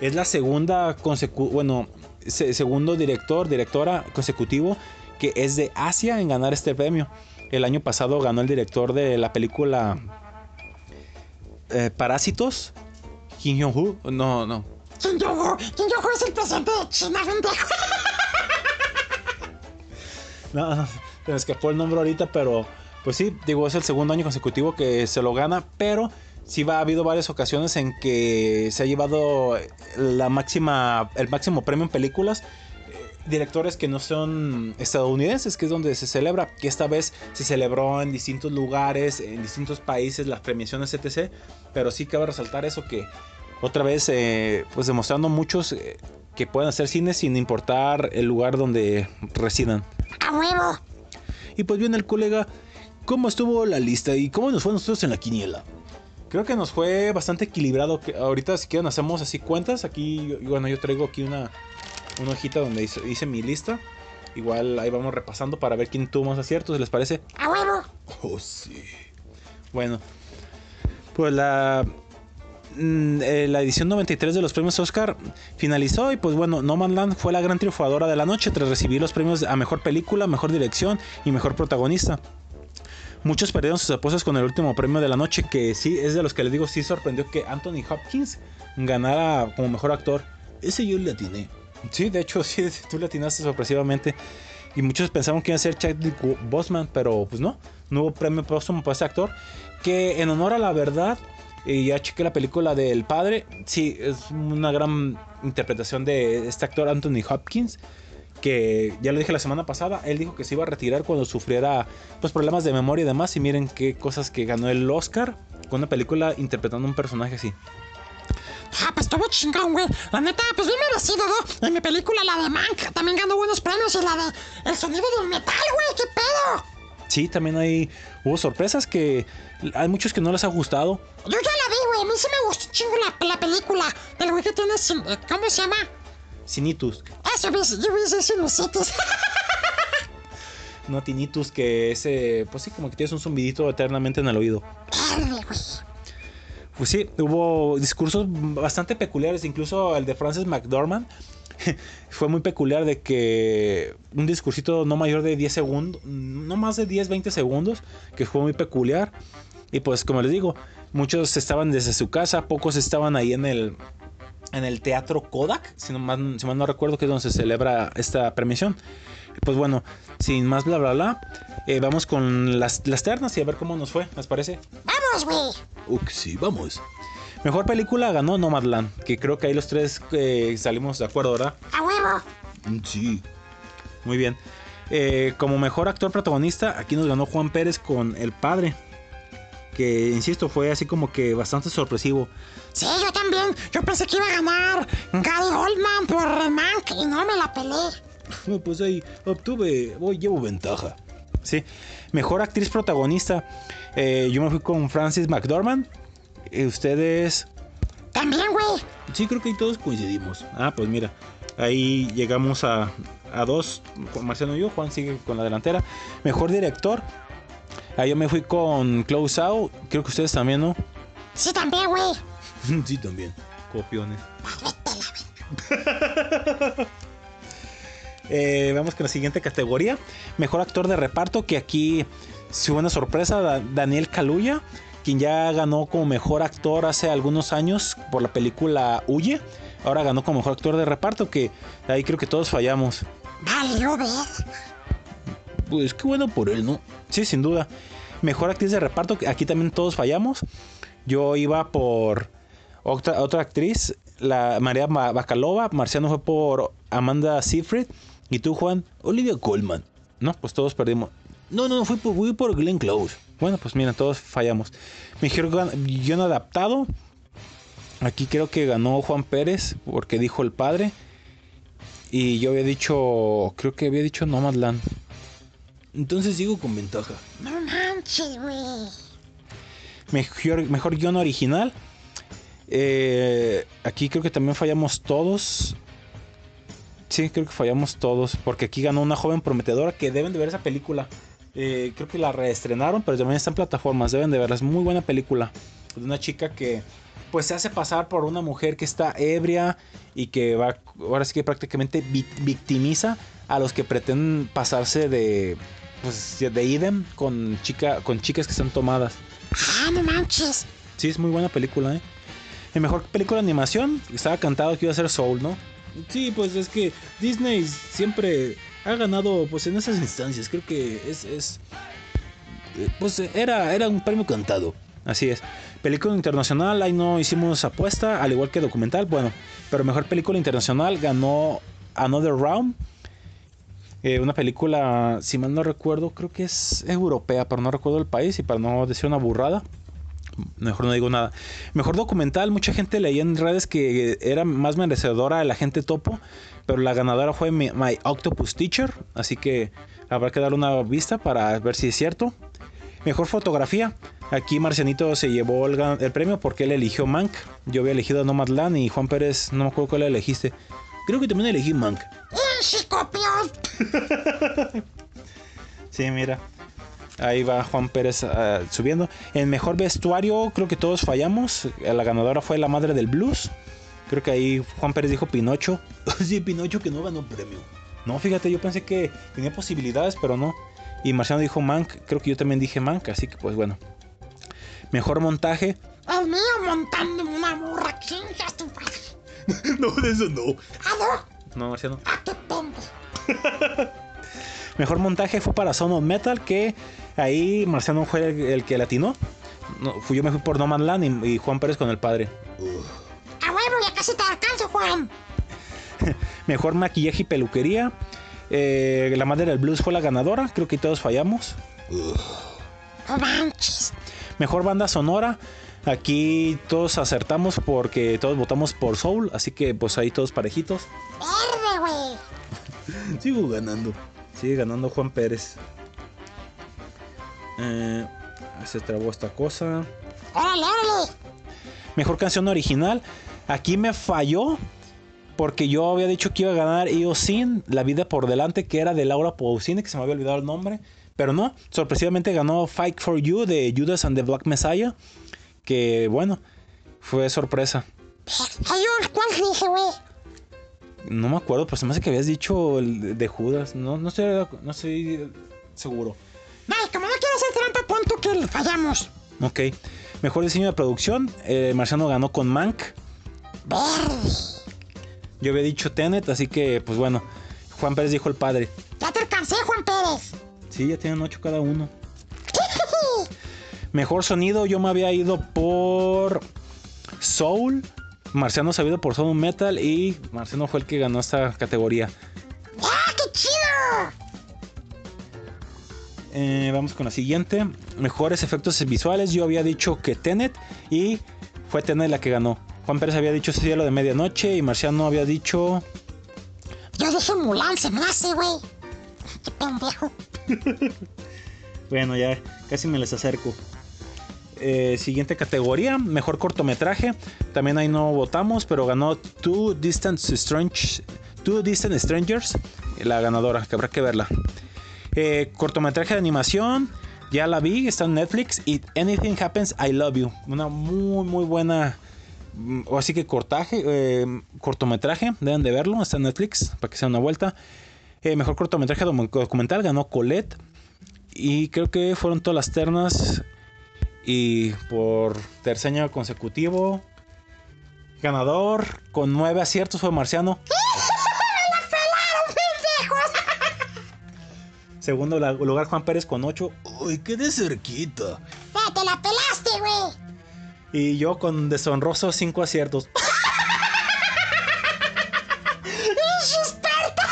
Es la segunda consecu bueno, se- segundo director, directora consecutivo que es de Asia en ganar este premio. El año pasado ganó el director de la película eh, Parásitos, Kim Jong-ho. No, no. Kim Jong-un Kim Jong-un es el presidente de China, pendejo. <laughs> No, no, se me escapó el nombre ahorita, pero pues sí, digo, es el segundo año consecutivo que se lo gana, pero sí va, ha habido varias ocasiones en que se ha llevado la máxima, el máximo premio en películas. Directores que no son estadounidenses, que es donde se celebra, que esta vez se celebró en distintos lugares, en distintos países, las premiaciones, etc. Pero sí cabe resaltar eso que otra vez, eh, pues demostrando muchos eh, que pueden hacer cine sin importar el lugar donde residan. A huevo. Y pues bien, el colega, ¿cómo estuvo la lista y cómo nos fue a nosotros en la quiniela? Creo que nos fue bastante equilibrado. ahorita, si quieren, hacemos así cuentas. Aquí, bueno, yo traigo aquí una, una hojita donde hice, hice mi lista. Igual ahí vamos repasando para ver quién tuvo más aciertos, ¿les parece? A huevo. Oh, sí. Bueno, pues la, mm, eh, la edición 93 de los premios Oscar finalizó y pues bueno, No Man Land fue la gran triunfadora de la noche tras recibir los premios a Mejor Película, Mejor Dirección y Mejor Protagonista. Muchos perdieron sus apuestas con el último premio de la noche, que sí, es de los que les digo, sí sorprendió que Anthony Hopkins ganara como mejor actor. Ese yo le atiné. Sí, de hecho, <laughs> sí, tú le atinaste sorpresivamente. Y muchos pensaban que iba a ser Chadwick Boseman, pero pues no. No premio póstumo para ese actor. Que en honor a la verdad, y ya chequé la película del padre. Sí, es una gran interpretación de este actor Anthony Hopkins. Que ya lo dije la semana pasada, él dijo que se iba a retirar cuando sufriera pues, problemas de memoria y demás. Y miren qué cosas que ganó el Oscar con una película interpretando un personaje así. Ah, pues estuvo chingón, güey. La neta, pues bien merecido, ¿no? En mi película, la de Mank, también ganó buenos premios y la de El sonido del metal, güey. ¿Qué pedo? Sí, también hay hubo sorpresas que hay muchos que no les ha gustado. Yo ya la vi, güey, a mí sí me gustó chingo la, la película. El güey que tiene, sin- eh, ¿cómo se llama? Sinitus. Güey, yo vi ese sinusitis. No tinnitus, que ese, pues sí, como que tienes un zumbidito eternamente en el oído. Verde, güey. Pues sí, hubo discursos bastante peculiares, incluso el de Francis McDormand. <laughs> Fue muy peculiar de que un discursito no mayor de 10 segundos, no más de 10, 20 segundos, que fue muy peculiar. Y pues como les digo, muchos estaban desde su casa, pocos estaban ahí en el, en el Teatro Kodak, si, no mal, si mal no recuerdo que es donde se celebra esta premiación. Pues bueno, sin más bla bla bla, eh, vamos con las, las ternas y a ver cómo nos fue, ¿les parece? Vamos, güey. Sí, vamos. Mejor película ganó Nomadland, que creo que ahí los tres eh, salimos de acuerdo, ¿verdad? A huevo. Mm, Sí. Muy bien. Eh, como mejor actor protagonista, aquí nos ganó Juan Pérez con El Padre. Que, insisto, fue así como que bastante sorpresivo. Sí, yo también. Yo pensé que iba a ganar Gary Oldman por Mank y no me la pelé. <laughs> Pues ahí obtuve, voy, llevo ventaja. Sí. Mejor actriz protagonista, eh, yo me fui con Francis McDormand. Eh, ustedes... También, güey. Sí, creo que ahí todos coincidimos. Ah, pues mira, ahí llegamos a, a dos, con Marciano y yo, Juan sigue con la delantera. Mejor director, ahí yo me fui con Close Out, creo que ustedes también, ¿no? Sí, también, güey. <laughs> sí, también, copiones. <laughs> Eh, vamos con la siguiente categoría. Mejor actor de reparto, que aquí sí hubo una sorpresa, Da- Daniel Kaluuya, quien ya ganó como mejor actor hace algunos años por la película Huye. Ahora ganó como mejor actor de reparto, que ahí creo que todos fallamos. Valió ver. Pues qué bueno por él, ¿no? Sí, sin duda. Mejor actriz de reparto, que aquí también todos fallamos. Yo iba por otra, otra actriz, la María Ma- Bacalova. Marciano fue por Amanda Seyfried. Y tú, Juan, Olivia Colman. No, pues todos perdimos. No, no, fui por, fui por Glenn Close. Bueno, pues mira, todos fallamos. Mejor gan- guion adaptado. Aquí creo que ganó Juan Pérez porque dijo el padre. Y yo había dicho, creo que había dicho Nomadland. Entonces sigo con ventaja. No manches, güey. Mejor, mejor guion original. Eh, aquí creo que también fallamos todos. Sí, creo que fallamos todos. Porque aquí ganó una joven prometedora que deben de ver esa película. Eh, creo que la reestrenaron, pero también está en plataformas. Deben de verla. Es muy buena película. De una chica que pues se hace pasar por una mujer que está ebria y que va, ahora sí que prácticamente vi- victimiza a los que pretenden pasarse de, pues, de idem con, chica, con chicas que están tomadas. Ah, no manches. Sí, es muy buena película, ¿eh? En mejor película de animación, estaba cantado que iba a ser Soul, ¿no? Sí, pues es que Disney siempre ha ganado pues en esas instancias. Creo que es, es pues era, era un premio cantado. Así es. Película internacional, ahí no hicimos apuesta, al igual que documental, bueno, pero mejor película internacional ganó Another Round. Eh, una película, si mal no recuerdo, creo que es europea, pero no recuerdo el país y para no decir una burrada. Mejor no digo nada. Mejor documental, mucha gente leía en redes que era más merecedora el agente topo, pero la ganadora fue My Octopus Teacher, así que habrá que dar una vista para ver si es cierto. Mejor fotografía, aquí Marcianito se llevó el, premio porque él eligió Mank. Yo había elegido a Nomadland y Juan Pérez, no me acuerdo cuál elegiste. Creo que también elegí Mank. <laughs> Sí, mira. Ahí va Juan Pérez ah, subiendo. En mejor vestuario, creo que todos fallamos. La ganadora fue la madre del blues. Creo que ahí Juan Pérez dijo Pinocho. <laughs> sí, Pinocho que no ganó premio. No, fíjate, yo pensé que tenía posibilidades, pero no. Y Marciano dijo Mank. Creo que yo también dije Mank, así que pues bueno. Mejor montaje. El mío montando una burra. <laughs> No, de eso no. Ah, No, Marciano. no. Qué. <laughs> Mejor montaje fue para Son of Metal, que ahí Marciano fue el, el que latinó. No, fui- yo me fui por No Man Land y, y Juan Pérez con el padre. A huevo, ya casi te alcanzo, Juan. <laughs> Mejor maquillaje y peluquería. Eh, la madre del blues fue la ganadora. Creo que todos fallamos. No manches. Mejor banda sonora. Aquí todos acertamos porque todos votamos por Soul. Así que pues ahí todos parejitos. Verde, güey. Sigo ganando. Sigue ganando Juan Pérez. Eh, se trabó esta cosa. Órale, órale. Mejor canción original. Aquí me falló. Porque yo había dicho que iba a ganar Sin, La vida por delante, que era de Laura Pausini, que se me había olvidado el nombre. Pero no, sorpresivamente ganó Fight for You de Judas and the Black Messiah. Que bueno, fue sorpresa. ¿cuál dije, güey? No me acuerdo, pero se me hace que habías dicho el de Judas. No, no estoy, no estoy seguro. Hacer trampa, pon tú que le fallamos. Ok. Mejor diseño de producción. eh, Marciano ganó con Mank. Verde. Yo había dicho Tenet, así que, pues bueno. Juan Pérez dijo el padre. Ya te alcancé, Juan Pérez. Sí, ya tienen ocho cada uno. <laughs> Mejor sonido, yo me había ido por Soul. Marciano se había ido por Soul Metal y Marciano fue el que ganó esta categoría. ¡Ah, qué chido! Eh, vamos con la siguiente. Mejores efectos visuales. Yo había dicho que Tenet y fue Tenet la que ganó. Juan Pérez había dicho Cielo de Medianoche y Marciano había dicho... Yo dije Mulan, se me hace, güey. <laughs> Qué pendejo. <laughs> Bueno, ya casi me les acerco. Eh, siguiente categoría, mejor cortometraje. También ahí no votamos, pero ganó Two Distant, Strange, Two Distant Strangers, la ganadora, que habrá que verla. Eh, cortometraje de animación, ya la vi, está en Netflix. Y Anything Happens, I Love You. Una muy, muy buena. mm, O así que cortaje, eh, cortometraje, deben de verlo, está en Netflix, para que sea una vuelta. Eh, mejor cortometraje docu- documental ganó Colette. Y creo que fueron todas las ternas. Y por tercer año consecutivo, ganador con nueve aciertos fue Marciano. Segundo lugar Juan Pérez con ocho. Uy, quedé cerquita. ¡Eh, te la pelaste, güey! Y yo con deshonrosos cinco aciertos. <laughs> ¡Experto!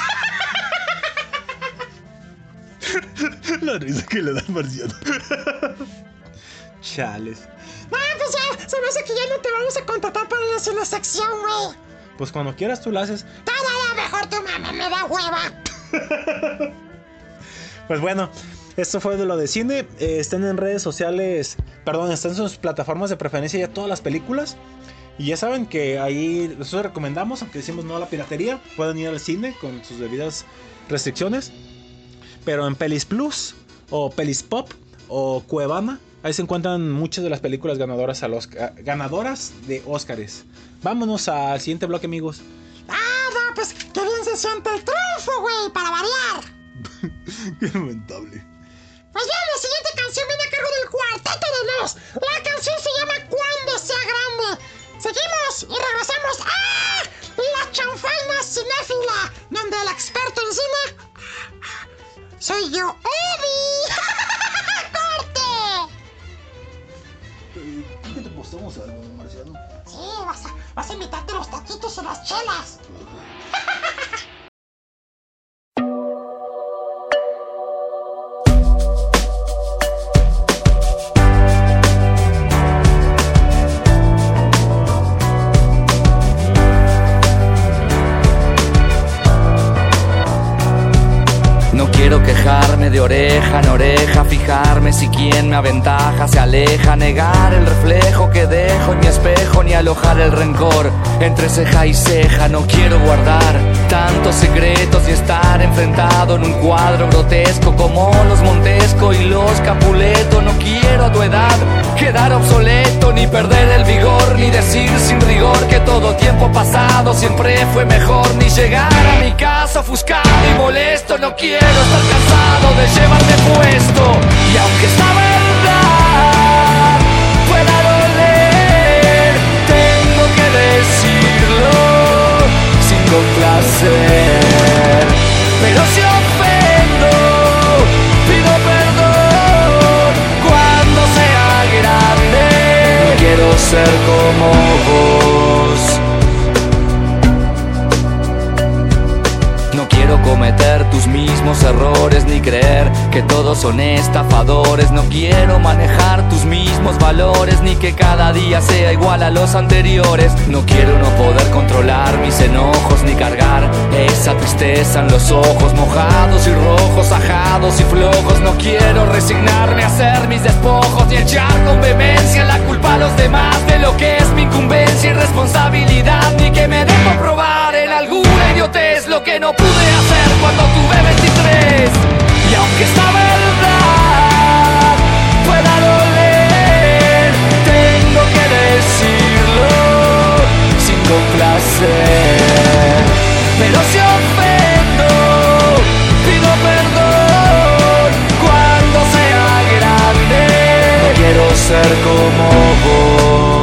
la risa que le da Marciano. Chales. No, pues ya, se me hace que ya no te vamos a contratar para hacer la sección, güey. Pues cuando quieras tú la haces. No, mejor tu mamá me da hueva. <laughs> Pues bueno, esto fue de lo de cine. Eh, están en redes sociales, perdón, están en sus plataformas de preferencia ya todas las películas. Y ya saben que ahí nosotros recomendamos, aunque decimos no a la piratería, pueden ir al cine con sus debidas restricciones. Pero en Pelis Plus, o Pelis Pop, o Cuevana, ahí se encuentran muchas de las películas ganadoras, al Oscar- ganadoras de Óscares. Vámonos al siguiente bloque, amigos. Ah, no, pues qué bien se siente el triunfo, güey, para variar. <laughs> Qué lamentable. Pues bien, la siguiente canción viene a cargo del Cuarteto de Nos. La canción se llama Cuando sea grande. Seguimos y regresamos a La Chanfaina Cinéfila, donde el experto en cine soy yo, Eddie. <laughs> ¡Corte! ¿Qué te postamos algo, Marciano? Sí, vas a, vas a invitarte los taquitos y las chelas. <laughs> quiero quejarme de oreja en oreja, fijarme si quien me aventaja se aleja, negar el reflejo que dejo en mi espejo, ni alojar el rencor entre ceja y ceja. No quiero guardar tantos secretos y estar enfrentado en un cuadro grotesco como los Montesco y los Capuleto. No quiero a tu edad quedar obsoleto, ni perder el vigor, ni decir sin rigor que todo tiempo pasado siempre fue mejor, ni llegar a mi casa ofuscado y molesto. No quiero de llevarme puesto, y aunque esta verdad pueda doler, tengo que decirlo sin complacer. Pero si ofendo, pido perdón cuando sea grande. Quiero ser como vos. Quiero cometer tus mismos errores ni creer que todos son estafadores. No quiero manejar tus mismos valores ni que cada día sea igual a los anteriores. No quiero no poder controlar mis enojos ni cargar esa tristeza en los ojos, mojados y rojos, ajados y flojos. No quiero resignarme a hacer mis despojos ni echar con vehemencia la culpa a los demás de lo que es mi incumbencia y responsabilidad, ni que me dejo probar en idiotez lo que no pude hacer cuando tuve 23. Y aunque esta verdad pueda doler, tengo que decirlo sin complacer. Pero si ofendo, pido perdón cuando sea grande. No quiero ser como vos.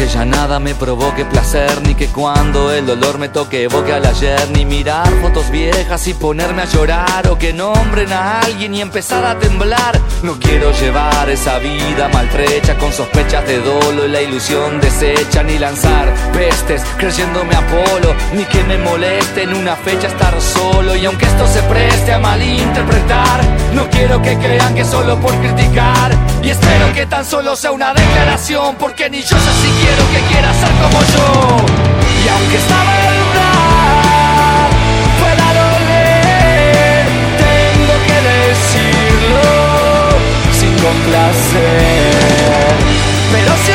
Que ya nada me provoque placer Ni que cuando el dolor me toque evoque al ayer Ni mirar fotos viejas y ponerme a llorar O que nombren a alguien y empezar a temblar. No quiero llevar esa vida maltrecha Con sospechas de dolo y la ilusión deshecha Ni lanzar pestes creyéndome Apolo Ni que me moleste en una fecha estar solo. Y aunque esto se preste a malinterpretar No quiero que crean que solo por criticar. Y espero que tan solo sea una declaración Porque ni yo sé si quiero que quiera ser como yo. Y aunque esta verdad pueda doler Tengo que decirlo sin complacer. Pero si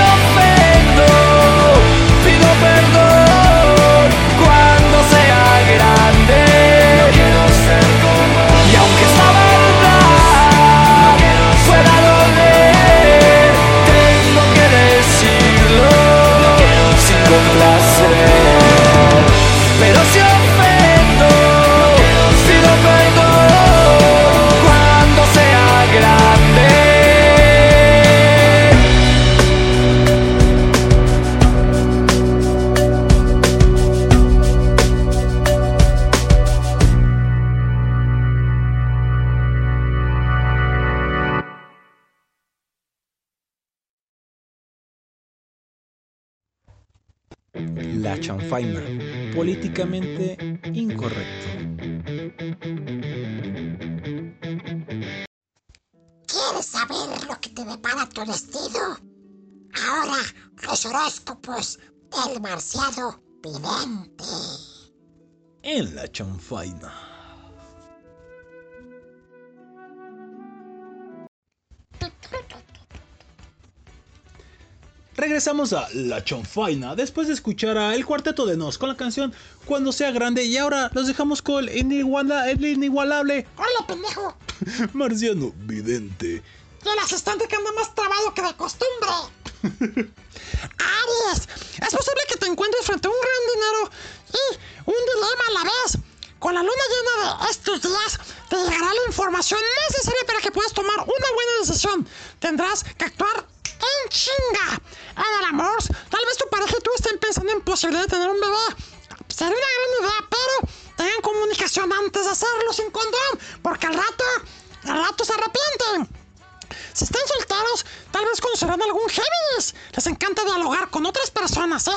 Políticamente incorrecto. ¿Quieres saber lo que te depara tu destino? Ahora, los horóscopos del marciano vidente. En la chanfaina. Regresamos a La Chonfaina después de escuchar a El Cuarteto de Nos con la canción Cuando sea grande y ahora los dejamos con el, iniguala- el inigualable ¡Hola, pendejo! <laughs> Marciano Vidente. Y el asistente que anda más trabado que de costumbre. <laughs> Aries, es posible que te encuentres frente a un gran dinero y un dilema a la vez. Con la luna llena de estos días, te llegará la información necesaria para que puedas tomar una buena decisión. Tendrás que actuar en chinga. En el amor, tal vez tu pareja y tú estén pensando en posibilidad de tener un bebé. Sería una gran idea, pero tengan comunicación antes de hacerlo sin condón, porque al rato, al rato se arrepienten. Si están solteros, tal vez conocerán algún Géminis. Les encanta dialogar con otras personas, ¿eh?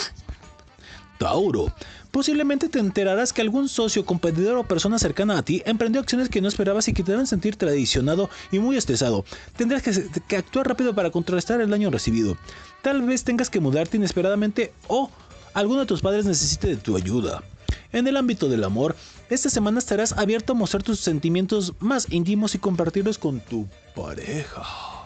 Tauro. Posiblemente te enterarás que algún socio, competidor o persona cercana a ti emprendió acciones que no esperabas y que te deben sentir traicionado y muy estresado. Tendrás que, que actuar rápido para contrarrestar el daño recibido. Tal vez tengas que mudarte inesperadamente o alguno de tus padres necesite de tu ayuda. En el ámbito del amor, esta semana estarás abierto a mostrar tus sentimientos más íntimos y compartirlos con tu pareja.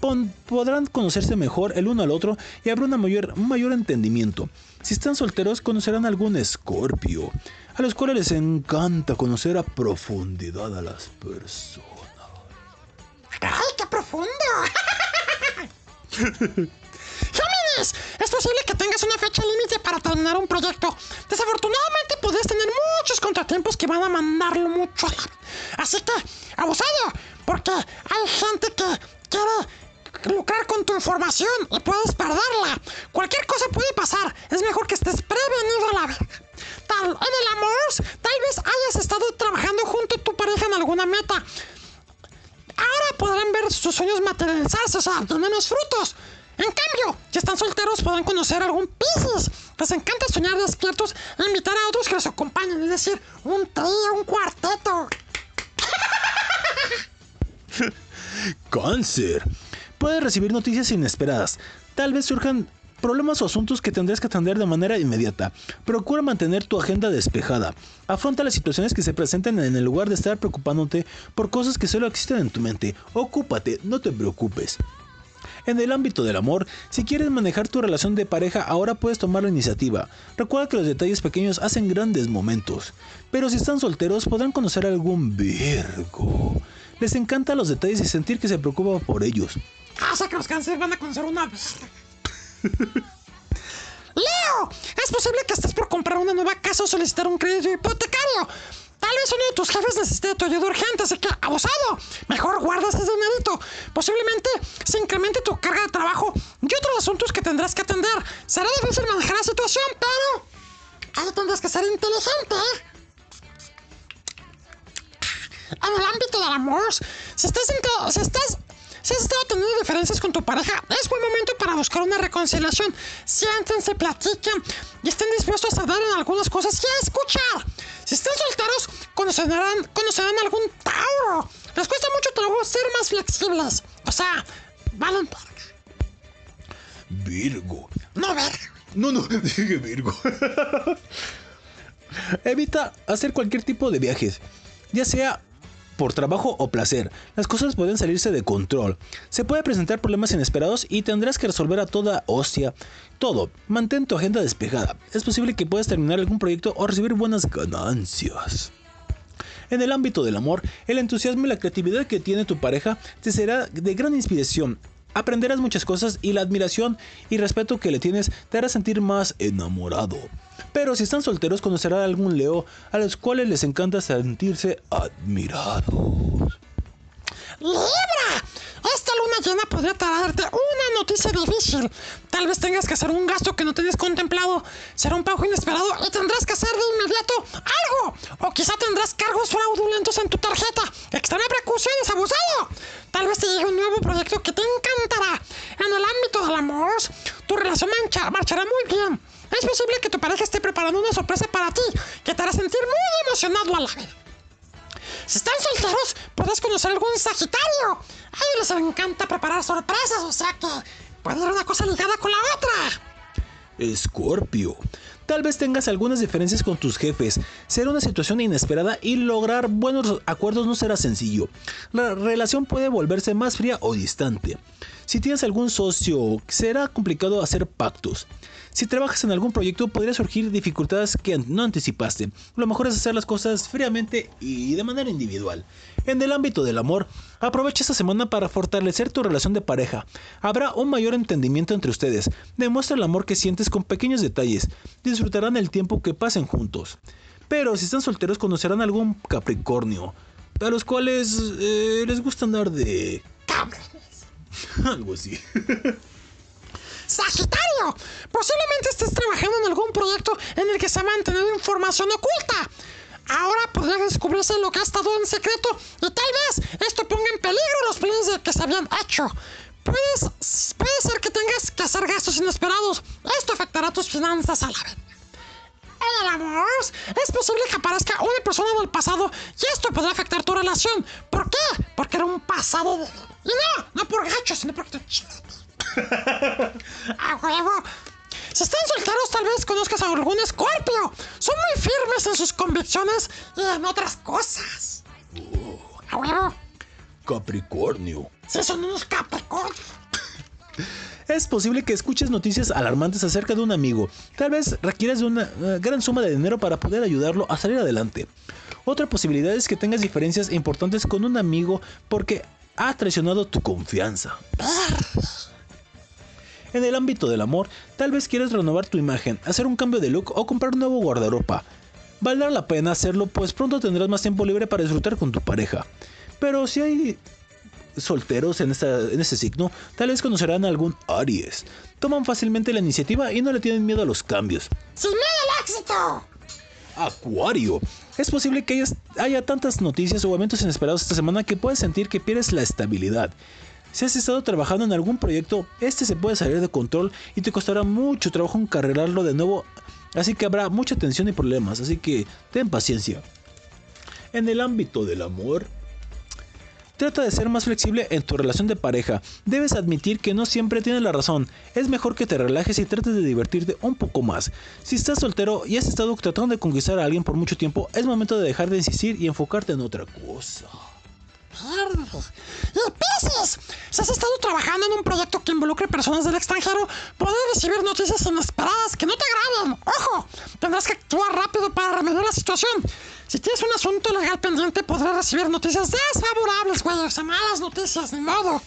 Podrán conocerse mejor el uno al otro y habrá una mayor, un mayor entendimiento. Si están solteros, conocerán algún escorpio, a los cuales les encanta conocer a profundidad a las personas. ¡Ay, qué profundo! <laughs> Géminis, es posible que tengas una fecha límite para terminar un proyecto. Desafortunadamente podrías tener muchos contratiempos que van a mandarlo mucho. Así que, abusado, porque hay gente que quiere lucrar con tu información y puedes perderla. Cualquier cosa puede pasar. Es mejor que estés prevenido a la verga. Tal, en el amor, tal vez hayas estado trabajando junto a tu pareja en alguna meta. Ahora podrán ver sus sueños materializarse, o sea, menos frutos. En cambio, si están solteros podrán conocer algún Pisces. Les encanta soñar despiertos e invitar a otros que los acompañen, es decir, un trío, un cuarteto. <laughs> Cáncer. Puedes recibir noticias inesperadas. Tal vez surjan problemas o asuntos que tendrás que atender de manera inmediata. Procura mantener tu agenda despejada. Afronta las situaciones que se presenten en el lugar de estar preocupándote por cosas que solo existen en tu mente. Ocúpate, no te preocupes. En el ámbito del amor, si quieres manejar tu relación de pareja, ahora puedes tomar la iniciativa. Recuerda que los detalles pequeños hacen grandes momentos. Pero si están solteros, podrán conocer a algún Virgo. Les encantan los detalles y sentir que se preocupa por ellos. O sea que los cánceres van a conocer una... Leo, es posible que estés por comprar una nueva casa o solicitar un crédito hipotecario. Tal vez uno de tus jefes necesite tu ayuda urgente, así que abusado. Mejor guarda ese dinerito. Posiblemente se incremente tu carga de trabajo y otros asuntos que tendrás que atender. Será difícil manejar la situación, pero ahí tendrás que ser inteligente. En el ámbito del amor, si estás, si estás si has estado teniendo diferencias con tu pareja, es buen momento para buscar una reconciliación. Siéntense, platiquen y estén dispuestos a dar en algunas cosas y a escuchar. Si están solteros, conocerán, conocerán algún Tauro. Les cuesta mucho trabajo ser más flexibles. O sea, valen Virgo. No, verga. No, no, <laughs> dije Virgo. <laughs> Evita hacer cualquier tipo de viajes, ya sea por trabajo o placer. Las cosas pueden salirse de control. Se puede presentar problemas inesperados y tendrás que resolver a toda hostia. Todo. Mantén tu agenda despejada. Es posible que puedas terminar algún proyecto o recibir buenas ganancias. En el ámbito del amor, el entusiasmo y la creatividad que tiene tu pareja te será de gran inspiración. Aprenderás muchas cosas y la admiración y respeto que le tienes te hará sentir más enamorado. Pero si están solteros conocerán a algún Leo a los cuales les encanta sentirse admirados. ¡Libra! Esta luna llena podría traerte una noticia difícil. Tal vez tengas que hacer un gasto que no tenías contemplado. Será un pago inesperado y tendrás que hacer de inmediato algo. O quizá tendrás cargos fraudulentos en tu tarjeta. Extrema precaución es abusado. Tal vez te llegue un nuevo proyecto que te encantará. En el ámbito del amor, tu relación mancha- marchará muy bien. Es posible que tu pareja esté preparando una sorpresa para ti que te hará sentir muy emocionado a la vez. Si están solteros, podrás conocer algún Sagitario. A ellos les encanta preparar sorpresas, o sea que puede ir una cosa ligada con la otra. Escorpio. Tal vez tengas algunas diferencias con tus jefes. Será una situación inesperada y lograr buenos acuerdos no será sencillo. La relación puede volverse más fría o distante. Si tienes algún socio, será complicado hacer pactos. Si trabajas en algún proyecto, podrían surgir dificultades que no anticipaste. Lo mejor es hacer las cosas fríamente y de manera individual. En el ámbito del amor, aprovecha esta semana para fortalecer tu relación de pareja. Habrá un mayor entendimiento entre ustedes. Demuestra el amor que sientes con pequeños detalles. Disfrutarán el tiempo que pasen juntos. Pero si están solteros, conocerán algún Capricornio, a los cuales eh, les gusta andar de... <laughs> Algo así. Sagitario, posiblemente estés trabajando en algún proyecto en el que se ha mantenido información oculta. Ahora podría descubrirse lo que ha estado en secreto y tal vez esto ponga en peligro los planes que se habían hecho. Puedes, puede ser que tengas que hacer gastos inesperados. Esto afectará tus finanzas a la vez. En el amor, es posible que aparezca una persona del pasado y esto podrá afectar tu relación. ¿Por qué? Porque era un pasado de... No, no por gacho, sino te <laughs> ¡A huevo! Si están solteros, tal vez conozcas a algún escorpio. Son muy firmes en sus convicciones y en otras cosas. ¡A huevo! Capricornio. Sí, son unos capricornios. <laughs> Es posible que escuches noticias alarmantes acerca de un amigo. Tal vez requieras de una eh, gran suma de dinero para poder ayudarlo a salir adelante. Otra posibilidad es que tengas diferencias importantes con un amigo porque ha traicionado tu confianza. En el ámbito del amor, tal vez quieres renovar tu imagen, hacer un cambio de look o comprar un nuevo guardarropa. Valdrá la pena hacerlo pues pronto tendrás más tiempo libre para disfrutar con tu pareja. Pero si hay solteros en, este signo, tal vez conocerán a algún Aries. Toman fácilmente la iniciativa y no le tienen miedo a los cambios. ¡Sin miedo al éxito! Acuario. Es posible que haya tantas noticias o eventos inesperados esta semana que puedes sentir que pierdes la estabilidad. Si has estado trabajando en algún proyecto, este se puede salir de control y te costará mucho trabajo encarrilarlo de nuevo, así que habrá mucha tensión y problemas, así que ten paciencia. En el ámbito del amor, Trata de ser más flexible en tu relación de pareja. Debes admitir que no siempre tienes la razón. Es mejor que te relajes y trates de divertirte un poco más. Si estás soltero y has estado tratando de conquistar a alguien por mucho tiempo, es momento de dejar de insistir y enfocarte en otra cosa. Y Pisces, si has estado trabajando en un proyecto que involucre personas del extranjero, podrás recibir noticias inesperadas que no te agraden. ¡Ojo! Tendrás que actuar rápido para remediar la situación. Si tienes un asunto legal pendiente, podrás recibir noticias desfavorables, güey. O sea, malas noticias, ni modo.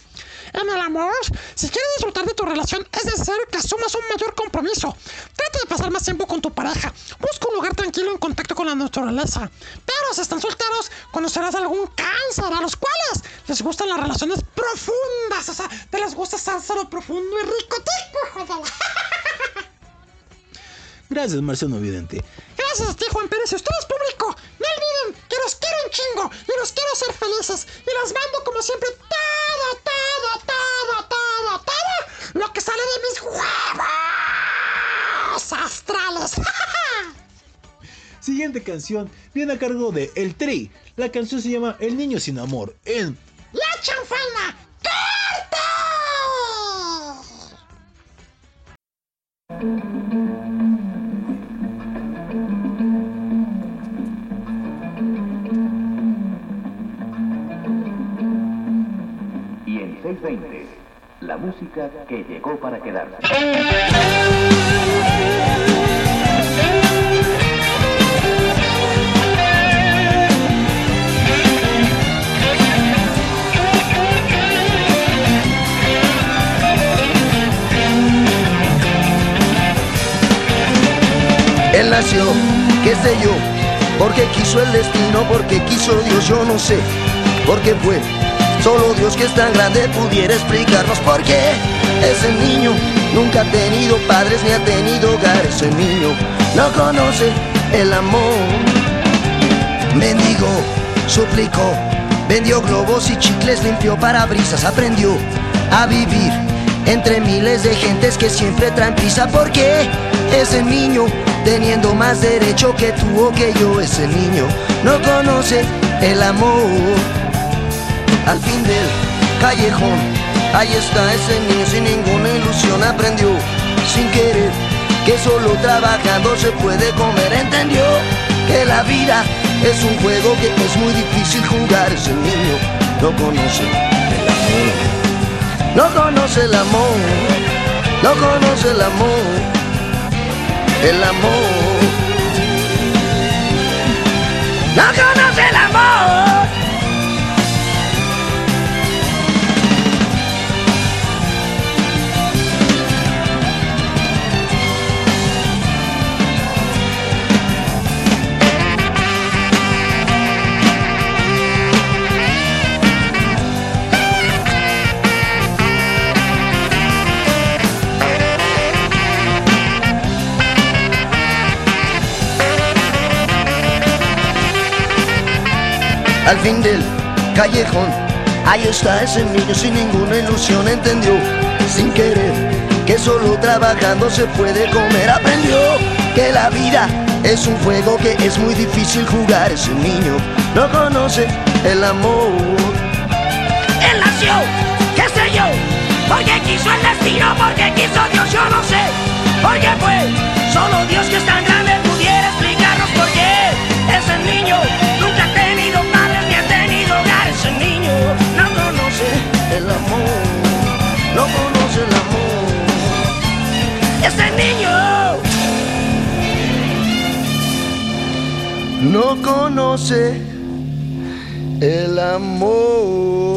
En el amor, si quieres disfrutar de tu relación, es necesario que asumas un mayor compromiso. Trata de pasar más tiempo con tu pareja. Busca un lugar tranquilo en contacto con la naturaleza. Pero si están solteros, conocerás algún cáncer a los cuales les gustan las relaciones profundas. O sea, te les gusta sánsaro profundo y rico. <laughs> Gracias, Marciano Vidente. Gracias a ti, Juan Pérez. Ustedes, público, no olviden que los quiero un chingo y los quiero hacer felices. Y los mando, como siempre, todo, todo, todo, todo, todo lo que sale de mis huevos astrales. <laughs> Siguiente canción viene a cargo de El Tri. La canción se llama El Niño Sin Amor en La Chanfana. ¡Corta! La música que llegó para quedarse. Él nació, qué sé yo, porque quiso el destino, porque quiso Dios, yo no sé, porque fue Solo Dios que es tan grande pudiera explicarnos por qué ese niño nunca ha tenido padres ni ha tenido hogar. Ese niño no conoce el amor. Mendigó, suplicó, vendió globos y chicles, limpió parabrisas, aprendió a vivir entre miles de gentes que siempre traen prisa. Porque ese niño, teniendo más derecho que tú o que yo, ese niño no conoce el amor. Al fin del callejón, ahí está ese niño sin ninguna ilusión, aprendió sin querer que solo trabajando se puede comer, entendió que la vida es un juego que es muy difícil jugar, ese niño no conoce el amor. No conoce el amor, no conoce el amor, el amor. No conoce el amor. Al fin del callejón, ahí está ese niño sin ninguna ilusión, entendió. Sin querer que solo trabajando se puede comer, aprendió que la vida es un juego que es muy difícil jugar, ese niño no conoce el amor. Él nació, qué sé yo, porque quiso el destino, porque quiso Dios, yo no sé, porque fue solo Dios que es tan no conoce el amor.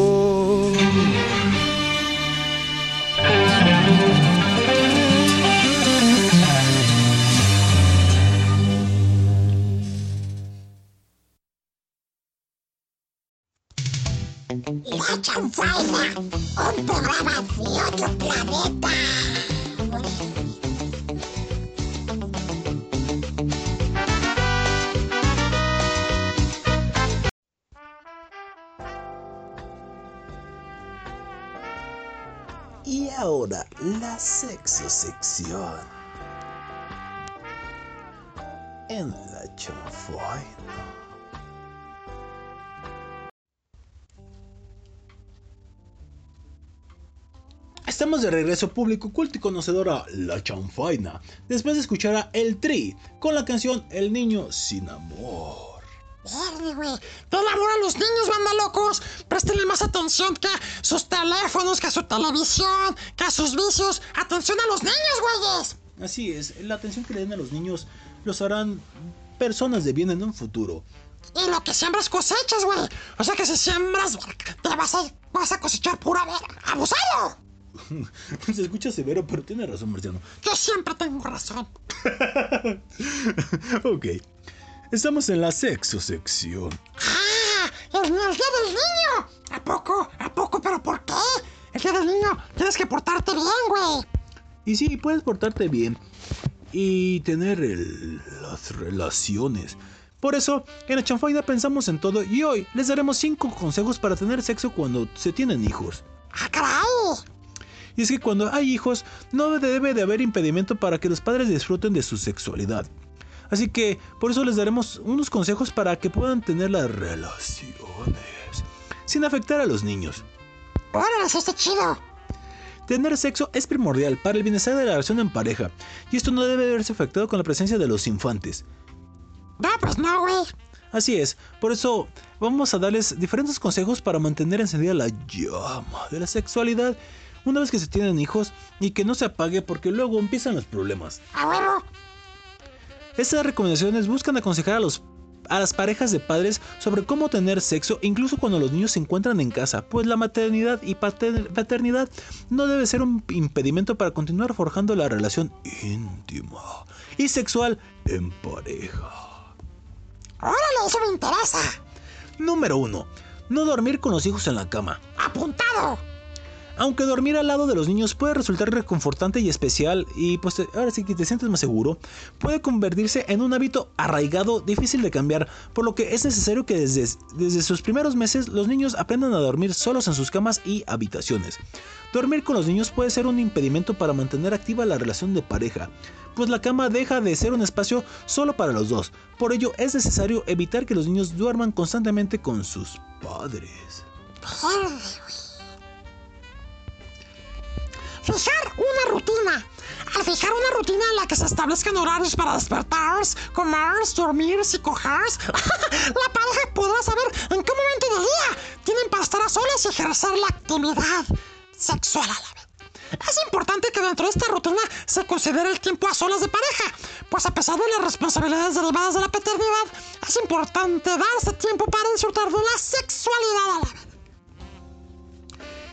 La sexo sección. En la chanfaina. Estamos de regreso público culto y conocedora La Chanfaina, después de escuchar a El Tri con la canción El Niño Sin Amor. Verde, güey. Del amor a los niños, banda locos. Préstenle más atención que a sus teléfonos, que a su televisión, que a sus vicios. Atención a los niños, güeyes. Así es, la atención que le den a los niños los harán personas de bien en un futuro. Y lo que siembras cosechas, güey. O sea que si siembras, te vas a, vas a cosechar pura ver- abusado. <laughs> Se escucha severo, pero tiene razón, Marciano. Yo siempre tengo razón. <laughs> Ok. Estamos en la sexo sección. ¡Ah! ¡El, el día del niño! ¿A poco? ¿A poco? ¿Pero por qué? El día del niño tienes que portarte bien, güey. Y sí, puedes portarte bien y tener el- las relaciones. Por eso, en la chanfaina pensamos en todo y hoy les daremos 5 consejos para tener sexo cuando se tienen hijos. ¡Ah, caray! Y es que cuando hay hijos, no debe de haber impedimento para que los padres disfruten de su sexualidad. Así que por eso les daremos unos consejos para que puedan tener las relaciones sin afectar a los niños. ¡Órale, eso está chido! Tener sexo es primordial para el bienestar de la relación en pareja, y esto no debe verse afectado con la presencia de los infantes. No, pues no, güey. Así es, por eso vamos a darles diferentes consejos para mantener encendida la llama de la sexualidad una vez que se tienen hijos y que no se apague porque luego empiezan los problemas. ¡A huevo! Estas recomendaciones buscan aconsejar a los a las parejas de padres sobre cómo tener sexo incluso cuando los niños se encuentran en casa, pues la maternidad y pater- paternidad no debe ser un impedimento para continuar forjando la relación íntima y sexual en pareja. ¡Órale, eso me interesa! Número 1. No dormir con los hijos en la cama. ¡Apuntado! Aunque dormir al lado de los niños puede resultar reconfortante y especial y pues ahora sí que te sientes más seguro, puede convertirse en un hábito arraigado difícil de cambiar, por lo que es necesario que desde, desde sus primeros meses los niños aprendan a dormir solos en sus camas y habitaciones. Dormir con los niños puede ser un impedimento para mantener activa la relación de pareja, pues la cama deja de ser un espacio solo para los dos. Por ello es necesario evitar que los niños duerman constantemente con sus padres. Fijar una rutina. Al fijar una rutina en la que se establezcan horarios para despertar, comer, dormir y coger, <laughs> la pareja podrá saber en qué momento del día tienen para estar a solas y ejercer la actividad sexual a la vez. Es importante que dentro de esta rutina se considere el tiempo a solas de pareja, pues a pesar de las responsabilidades derivadas de la paternidad, es importante darse tiempo para disfrutar de la sexualidad a la vez.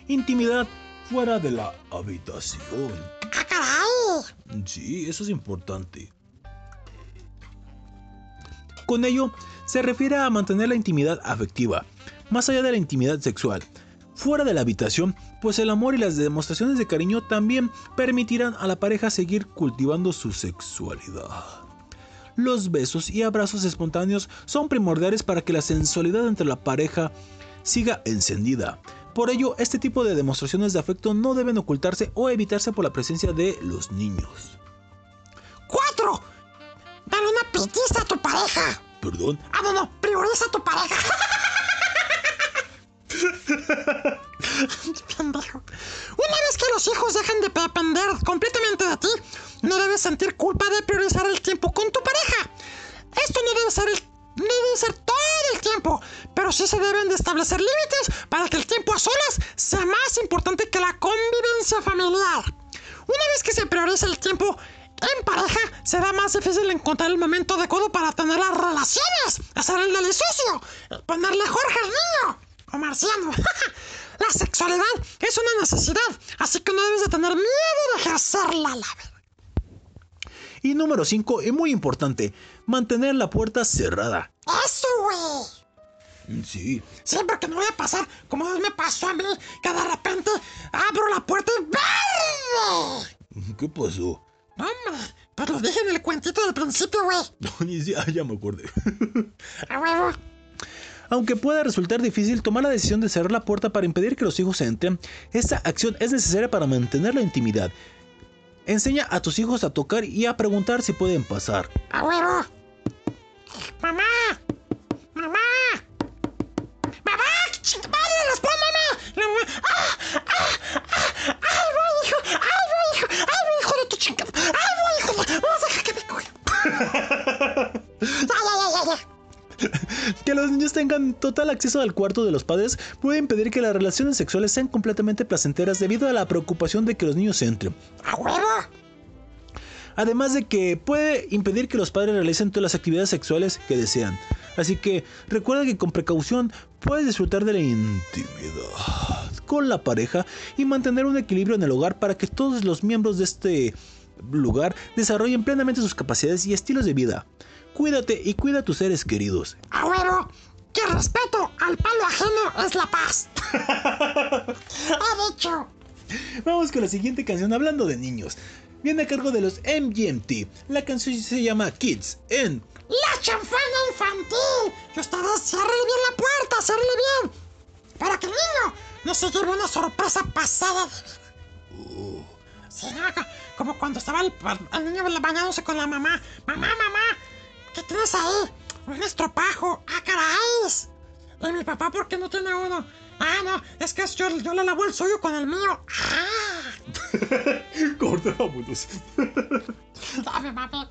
Intimidad fuera de la habitación. ¡Ah, caray! Sí, eso es importante. Con ello, se refiere a mantener la intimidad afectiva, más allá de la intimidad sexual, fuera de la habitación, pues el amor y las demostraciones de cariño también permitirán a la pareja seguir cultivando su sexualidad. Los besos y abrazos espontáneos son primordiales para que la sensualidad entre la pareja siga encendida. Por ello, este tipo de demostraciones de afecto no deben ocultarse o evitarse por la presencia de los niños. ¡Cuatro! Dale una pitiza a tu pareja. ¿Perdón? Ah, no, no, prioriza a tu pareja. <laughs> Pendejo. Una vez que los hijos dejan de depender completamente de ti, no debes sentir culpa de priorizar el tiempo con tu pareja. Esto no debe ser el- no debe ser todo el tiempo, pero sí se deben de establecer límites para que el tiempo a solas sea más importante que la convivencia familiar. Una vez que se prioriza el tiempo en pareja, será más difícil encontrar el momento adecuado para tener las relaciones, hacer el delicioso, ponerle Jorge al niño o marciano. <laughs> la sexualidad es una necesidad, así que no debes de tener miedo de ejercerla la. Y número 5, y muy importante, mantener la puerta cerrada. ¡Eso, güey! Sí, Sí, porque no voy a pasar como me pasó a mí, que de repente abro la puerta y ¡verde! ¿qué pasó? No, pues lo dije en el cuentito del principio, güey. <laughs> Ah, ya me acordé. <laughs> A huevo. Aunque pueda resultar difícil tomar la decisión de cerrar la puerta para impedir que los hijos entren, esta acción es necesaria para mantener la intimidad. Enseña a tus hijos a tocar y a preguntar si pueden pasar. ¡A huevo! ¡Mamá! ¡Mamá! ¡Mamá! ¡Qué chingada madre! La mamá, ¡Ah! ¡Ah! ¡Ah! ¡Ay, voy, hijo! ¡Ay, voy, hijo! ¡Ay, voy, hijo de tu chingada! ¡Ay, voy, hijo de... ¡Vamos a dejar que me coja! <laughs> ¡Ya, ya, ya, ya, ya! <laughs> Que los niños tengan total acceso al cuarto de los padres puede impedir que las relaciones sexuales sean completamente placenteras debido a la preocupación de que los niños entren. ¡A huevo! Además de que puede impedir que los padres realicen todas las actividades sexuales que desean. Así que recuerda que con precaución puedes disfrutar de la intimidad con la pareja y mantener un equilibrio en el hogar para que todos los miembros de este lugar desarrollen plenamente sus capacidades y estilos de vida. Cuídate y cuida a tus seres queridos. ¡A huevo! ¡Que respeto al palo ajeno es la paz! <laughs> ¡Ha dicho! Vamos con la siguiente canción hablando de niños. Viene a cargo de los MGMT. La canción se llama Kids en ¡La chanfana infantil! Que ustedes cierren bien la puerta, cierren bien. Para que el niño no se lleve una sorpresa pasada. Uh. Sí, como cuando estaba el, el niño bañándose con la mamá. ¡Mamá, mamá! ¿Qué tienes ahí? Un estropajo. ¡Ah, caray! ¿Y mi papá por qué no tiene uno? Ah, no, es que yo, yo le lavo el suyo con el mío. ¡Ah! Corta, vámonos. Dame, mami.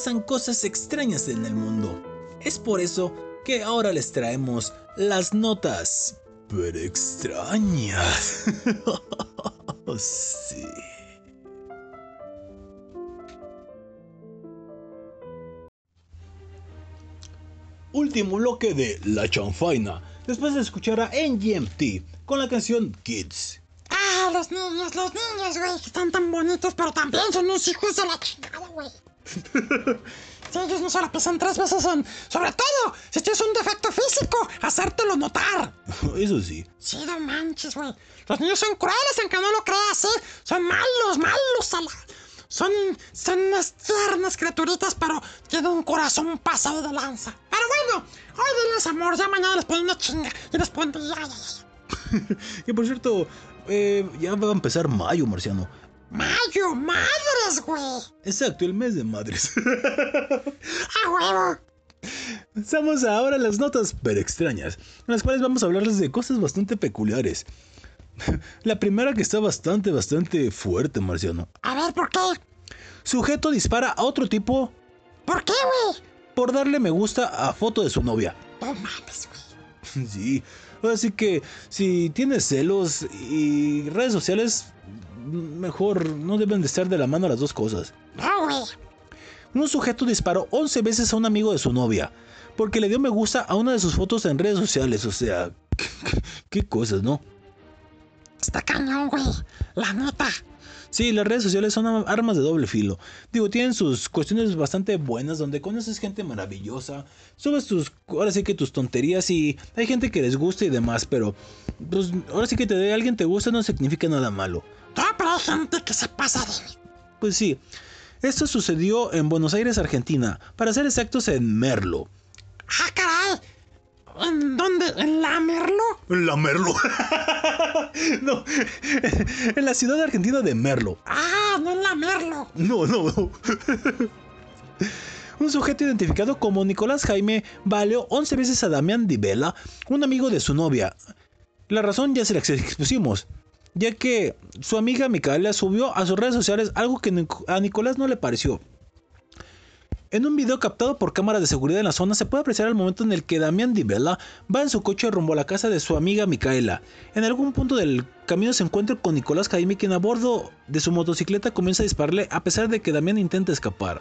Pasan cosas extrañas en el mundo. Es por eso que ahora les traemos las notas pero extrañas. <laughs> sí. Último bloque de La Chanfaina. Después de escuchar a NGMT con la canción Kids. Ah, los niños, los niños, güey, están tan bonitos, pero también son unos hijos de la chingada, güey. Si ellos no se la piensan tres veces en... Sobre todo, si tienes un defecto físico, hacértelo notar. <laughs> Eso sí. Sí, no manches, güey. Los niños son crueles, aunque no lo creas, ¿eh? Son malos, malos. a la- Son, son unas tiernas criaturitas, pero tienen un corazón pasado de lanza. Pero bueno, hoy denles amor, ya mañana les ponen una chinga. Y les ponen... Ya, ya, ya. <laughs> Que por cierto, eh, ya va a empezar mayo, marciano. ¡Mayo! ¡Madres, güey! Exacto, el mes de madres. <laughs> ¡A huevo! Pasamos ahora a las notas pero extrañas, en las cuales vamos a hablarles de cosas bastante peculiares. <laughs> La primera que está bastante, bastante fuerte, Marciano. A ver, ¿por qué? Sujeto dispara a otro tipo ¿Por qué, güey? por darle me gusta a foto de su novia. No mames, güey. <laughs> Sí, así que si tienes celos y redes sociales, mejor no deben de estar de la mano las dos cosas. No, güey. Un sujeto disparó 11 veces a un amigo de su novia porque le dio me gusta a una de sus fotos en redes sociales. O sea, <laughs> qué cosas, ¿no? Está cañón, güey. La neta. Sí, las redes sociales son armas de doble filo. Digo, tienen sus cuestiones bastante buenas donde conoces gente maravillosa, subes tus, ahora sí que tus tonterías y hay gente que les gusta y demás, pero pues ahora sí que te de alguien te gusta no significa nada malo. No, pero hay gente que se pasa de... Pues sí, esto sucedió en Buenos Aires, Argentina, para ser exactos en Merlo. ¡Ah, caray! ¿En dónde? ¿En la Merlo? La Merlo. <laughs> no, <laughs> en la ciudad argentina de Merlo. ¡Ah, no en la Merlo! No, no, no. Un sujeto identificado como Nicolás Jaime baleó 11 veces a Damián Di Bella, un amigo de su novia. La razón ya se la expusimos, ya que su amiga Micaela subió a sus redes sociales algo que a Nicolás no le pareció. En un video captado por cámaras de seguridad en la zona se puede apreciar el momento en el que Damián Di Bella va en su coche rumbo a la casa de su amiga Micaela. En algún punto del camino se encuentra con Nicolás Jaime quien a bordo de su motocicleta comienza a dispararle a pesar de que Damián intenta escapar.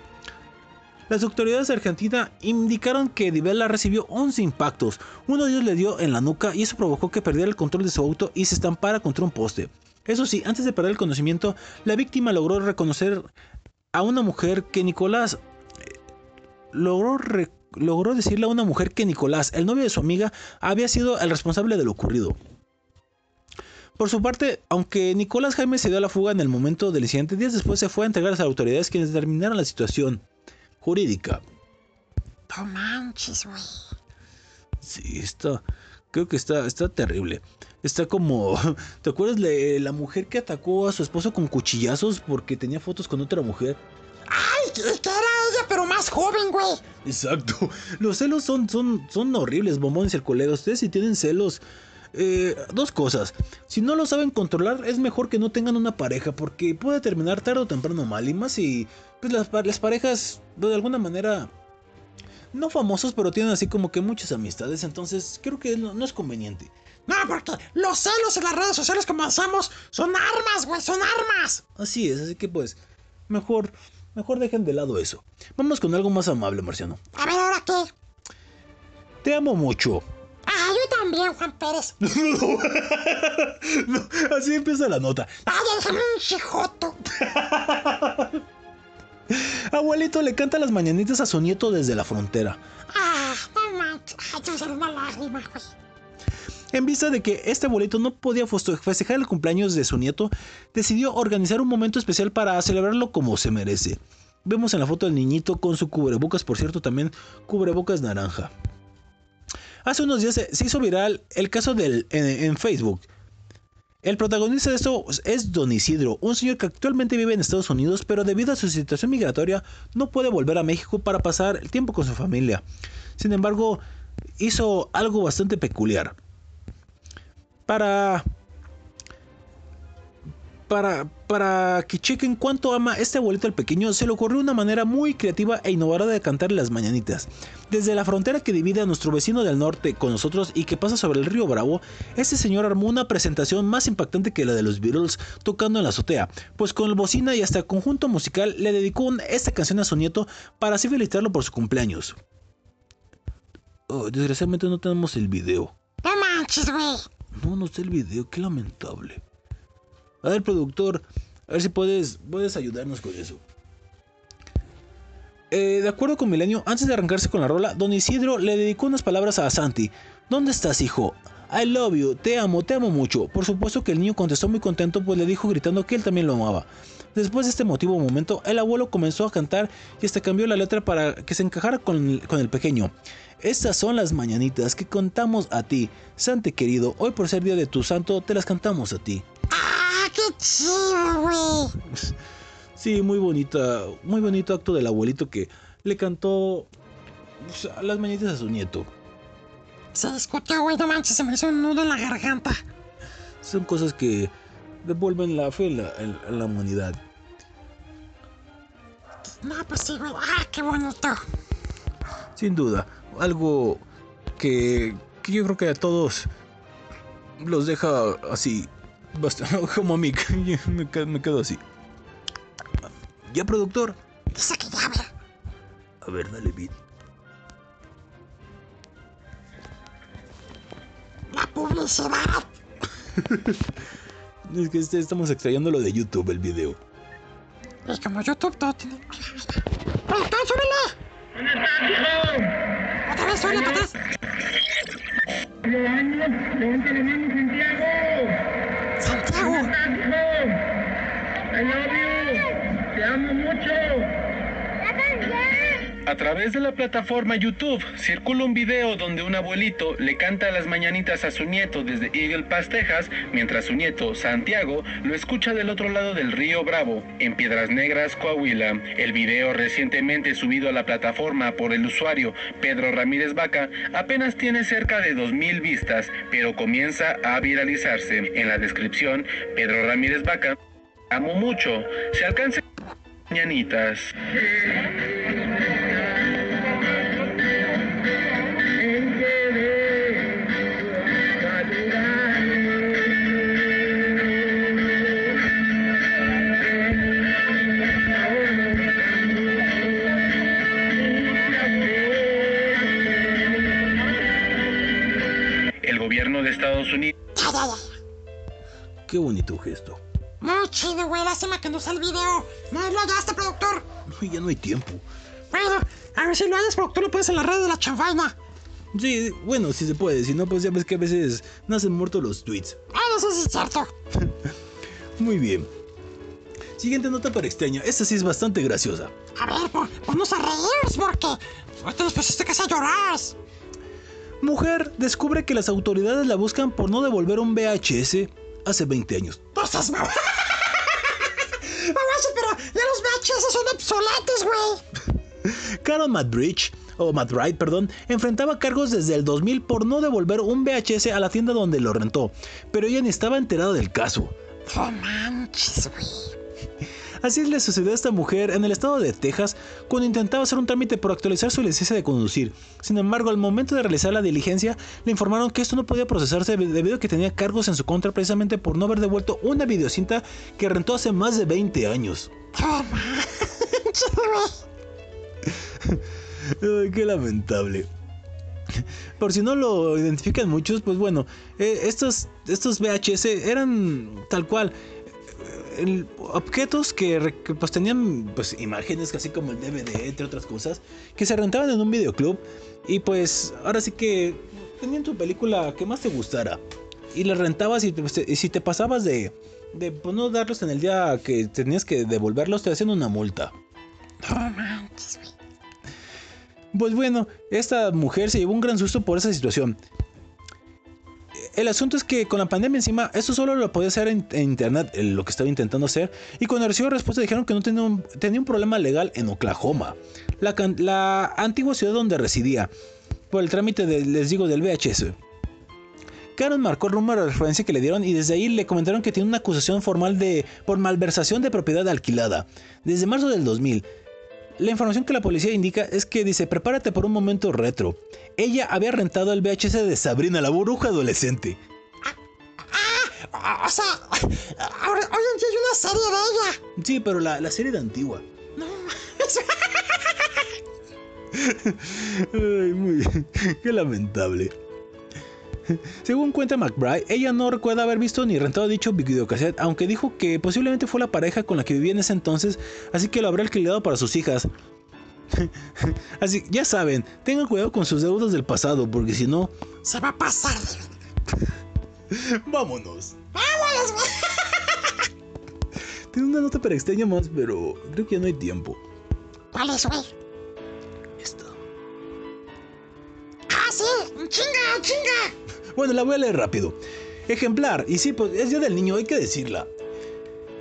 Las autoridades de Argentina indicaron que Di Bella recibió 11 impactos, uno de ellos le dio en la nuca y eso provocó que perdiera el control de su auto y se estampara contra un poste. Eso sí, antes de perder el conocimiento, la víctima logró reconocer a una mujer que Nicolás eh, logró, logró decirle a una mujer que Nicolás, el novio de su amiga, había sido el responsable de lo ocurrido. Por su parte, aunque Nicolás Jaime se dio a la fuga en el momento del incidente, días después se fue a entregar a las autoridades quienes determinaron la situación jurídica. No manches, güey. Sí, está. Creo que está, está terrible. Está como. <laughs> ¿Te acuerdas de la mujer que atacó a su esposo con cuchillazos porque tenía fotos con otra mujer? ¡Ay, que era ella, pero más joven, güey! Exacto. Los celos son, son, son horribles, bombones y el colega. Ustedes si tienen celos. Eh, dos cosas. Si no lo saben controlar, es mejor que no tengan una pareja. Porque puede terminar tarde o temprano mal. Y más si pues, las, las parejas, de alguna manera. No famosos, pero tienen así como que muchas amistades. Entonces creo que no, no es conveniente. No, porque los celos en las redes sociales, como decíamos, son armas, güey, son armas. Así es, así que pues. Mejor. Mejor dejen de lado eso. Vamos con algo más amable, Marciano. A ver, ¿ahora qué? Te amo mucho. Ah, yo también, Juan Pérez. <laughs> <laughs> No, así empieza la nota. ¡Ay, déjame un chijoto! Abuelito le canta las mañanitas a su nieto desde la frontera. ¡Ah, no manches! ¡Ay, se me salió una lágrima, güey! En vista de que este abuelito no podía festejar el cumpleaños de su nieto, decidió organizar un momento especial para celebrarlo como se merece. Vemos en la foto al niñito con su cubrebocas, por cierto, también cubrebocas naranja. Hace unos días se hizo viral el caso del, en, en Facebook. El protagonista de esto es Don Isidro, un señor que actualmente vive en Estados Unidos, pero debido a su situación migratoria no puede volver a México para pasar el tiempo con su familia. Sin embargo, hizo algo bastante peculiar. Para para, para que chequen cuánto ama este abuelito al pequeño, se le ocurrió una manera muy creativa e innovadora de cantar las mañanitas. Desde la frontera que divide a nuestro vecino del norte con nosotros y que pasa sobre el río Bravo, este señor armó una presentación más impactante que la de los Beatles tocando en la azotea, pues con el bocina y hasta el conjunto musical le dedicó esta canción a su nieto para así felicitarlo por su cumpleaños. Oh, desgraciadamente no tenemos el video. No manches, güey. No, no sé el video, qué lamentable. A ver, productor, a ver si puedes, puedes ayudarnos con eso. Eh, de acuerdo con Milenio, antes de arrancarse con la rola, Don Isidro le dedicó unas palabras a Santi. ¿Dónde estás, hijo? I love you, te amo, te amo mucho. Por supuesto que el niño contestó muy contento, pues le dijo gritando que él también lo amaba. Después de este emotivo momento, el abuelo comenzó a cantar y hasta cambió la letra para que se encajara con el, con el pequeño. Estas son las mañanitas que contamos a ti. Santi querido, hoy por ser día de tu santo, te las cantamos a ti. ¡Ah, qué chido, güey! <laughs> Sí, muy bonita, muy bonito acto del abuelito que le cantó pues, a las mañanitas a su nieto. Se discutió, güey, no manches, se me hizo un nudo en la garganta. Son cosas que devuelven la fe en la, la humanidad. No, pues sí, güey. ¡Ah, qué bonito! Sin duda, algo que, que yo creo que a todos los deja así, bastante, <laughs> como a mí, que <laughs> me, quedo- me quedo así. ¿Ya, productor? Dice que ya, güey. A ver, dale beat. La publicidad. <laughs> Es que este- estamos extrayendo lo de YouTube, el video. Y como YouTube todo tiene... ¡Productor, súbele! ¡Otra vez, súbele, otra vez! Levanta la mano, Santiago. You. Te amo mucho. A través de la plataforma YouTube circula un video donde un abuelito le canta las mañanitas a su nieto desde Eagle Pass, Texas, mientras su nieto, Santiago, lo escucha del otro lado del río Bravo, en Piedras Negras, Coahuila. El video recientemente subido a la plataforma por el usuario Pedro Ramírez Vaca apenas tiene cerca de 2.000 vistas, pero comienza a viralizarse. En la descripción, Pedro Ramírez Vaca, amo mucho, se alcanza mañanitas. El gobierno de Estados Unidos. Qué bonito gesto. Muy chido, güey. Lástima que no sale el video. No lo hallaste, productor. Uy, ya no hay tiempo. Bueno, a ver si lo hallas, productor. Lo pones en la red de la chanfaina. Sí, bueno, si se puede. Si no, pues ya ves que a veces nacen muertos los tweets. Ah, eso sí es cierto. <laughs> Muy bien. Siguiente nota para extraña. Esta sí es bastante graciosa. A ver, pon- ponnos a reír, porque ahorita nos pusiste casi a llorar. Mujer descubre que las autoridades la buscan por no devolver un VHS hace 20 años. Pues es mamá. Mamá, pero ya los VHS son obsoletos, güey. Carol Madbridge, o Madbride, perdón, enfrentaba cargos desde el 2000 por no devolver un VHS a la tienda donde lo rentó, pero ella ni estaba enterada del caso. No manches, güey. Así le sucedió a esta mujer en el estado de Texas cuando intentaba hacer un trámite por actualizar su licencia de conducir. Sin embargo, al momento de realizar la diligencia, le informaron que esto no podía procesarse debido a que tenía cargos en su contra precisamente por no haber devuelto una videocinta que rentó hace más de 20 años. <laughs> Ay, qué lamentable. Por si no lo identifican muchos, pues bueno, eh, estos, estos VHS eran tal cual. El- objetos que, pues tenían pues imágenes casi como el DVD entre otras cosas que se rentaban en un videoclub y pues ahora sí que tenían tu película que más te gustara y la rentabas y, pues, te- y si te pasabas de de pues, no darlos en el día que tenías que devolverlos te hacían una multa pues bueno, esta mujer se llevó un gran susto por esa situación. El asunto es que con la pandemia encima, esto solo lo podía hacer en, internet, eh, lo que estaba intentando hacer. Y cuando recibió respuesta dijeron que no tenía un, problema legal en Oklahoma, la, antigua ciudad donde residía, por el trámite les digo, del VHS. Karen marcó el número de referencia que le dieron y desde ahí le comentaron que tiene una acusación formal de por malversación de propiedad alquilada. Desde marzo del 2000. La información que la policía indica es que dice, prepárate por un momento retro. Ella había rentado el VHS de Sabrina, la burbuja adolescente. Ah, O sea, ahora, hoy en día hay una serie de ella. Sí, pero la, la serie de antigua. No. <laughs> Ay, muy qué lamentable. <laughs> Según cuenta McBride, ella no recuerda haber visto ni rentado dicho videocassette, aunque dijo que posiblemente fue la pareja con la que vivía en ese entonces, así que lo habrá alquilado para sus hijas. <laughs> Así, ya saben, tengan cuidado con sus deudas del pasado, porque si no, Se va a pasar. <laughs> vámonos. ¡Vámonos! Tengo una nota para extraña más, pero creo que ya no hay tiempo. ¿Cuál es, güey? Esto. ¡Ah, sí! ¡Chinga, chinga! Bueno, la voy a leer rápido. Ejemplar, y sí, pues es día del niño, hay que decirla.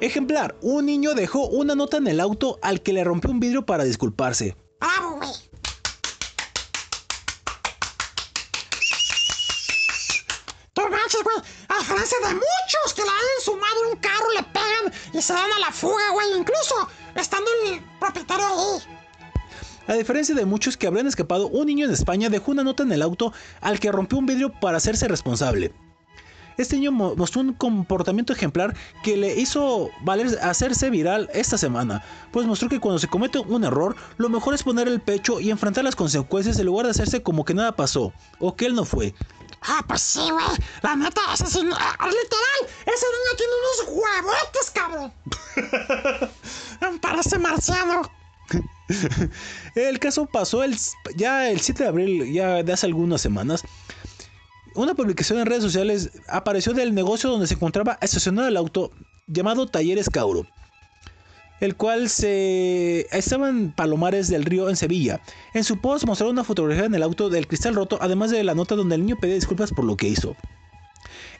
Ejemplar, un niño dejó una nota en el auto al que le rompió un vidrio para disculparse. ¡Bravo, güey! ¡No manches, güey! A diferencia de muchos que la han sumado en un carro, le pegan y se dan a la fuga, güey. Incluso estando el propietario ahí. A diferencia de muchos que habrían escapado, un niño en España dejó una nota en el auto al que rompió un vidrio para hacerse responsable. Este niño mo- mostró un comportamiento ejemplar que le hizo valer hacerse viral esta semana, pues mostró que cuando se comete un error, lo mejor es poner el pecho y enfrentar las consecuencias en lugar de hacerse como que nada pasó, o que él no fue. Ah, pues sí, güey. La neta, ese sí, ah, literal, ese niño tiene unos huevotes, cabrón. <laughs> Parece marciano. <laughs> El caso pasó el, ya el 7 de abril, ya de hace algunas semanas. Una publicación en redes sociales apareció del negocio donde se encontraba estacionado el auto llamado Talleres Cauro, el cual se estaba en Palomares del Río en Sevilla. En su post mostraron una fotografía en el auto del cristal roto, además de la nota donde el niño pedía disculpas por lo que hizo.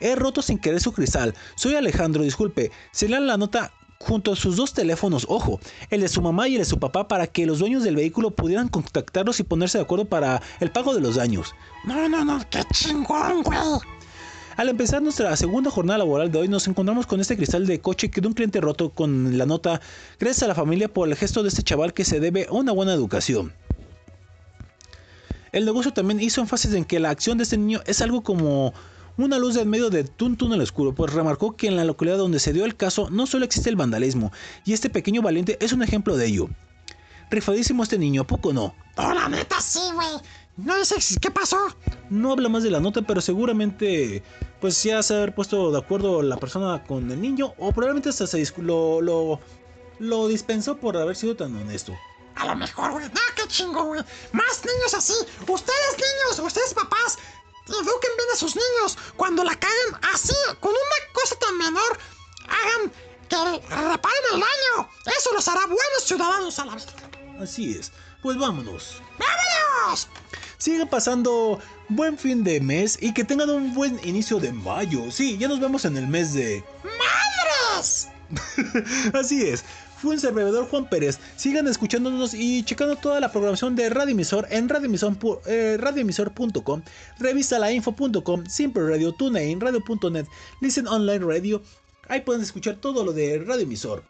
He roto sin querer su cristal. Soy Alejandro, disculpe. Se le la nota junto a sus dos teléfonos, ojo, el de su mamá y el de su papá, para que los dueños del vehículo pudieran contactarlos y ponerse de acuerdo para el pago de los daños. No, no, no, qué chingón, güey. Al empezar nuestra segunda jornada laboral de hoy, nos encontramos con este cristal de coche que de un cliente roto con la nota Gracias a la familia por el gesto de este chaval que se debe a una buena educación. El negocio también hizo énfasis en que la acción de este niño es algo como una luz en medio de un túnel oscuro, pues remarcó que en la localidad donde se dio el caso no solo existe el vandalismo, y este pequeño valiente es un ejemplo de ello. Rifadísimo este niño, ¿a poco no? No, la neta sí, güey. No dice qué pasó. No habla más de la nota, pero seguramente pues ya se ha haber puesto de acuerdo la persona con el niño o probablemente hasta se lo, lo, lo dispensó por haber sido tan honesto. A lo mejor, güey. No, qué chingo, güey. Más niños así. Ustedes, niños, ustedes, papás, eduquen bien a sus niños. Cuando la caguen así, con una cosa tan menor, hagan que reparen el daño. Eso los hará buenos ciudadanos a la vida. Así es. Pues vámonos. ¡Vámonos! Sigan pasando buen fin de mes y que tengan un buen inicio de mayo. Sí, ya nos vemos en el mes de... ¡Madres! <laughs> Así es. Fue un servidor Juan Pérez. Sigan escuchándonos y checando toda la programación de Radio Emisor en radioemisor, pu- eh, radioemisor.com, revistalainfo.com, Simple Radio, TuneIn, Radio.net, Listen Online Radio. Ahí pueden escuchar todo lo de Radio Emisor.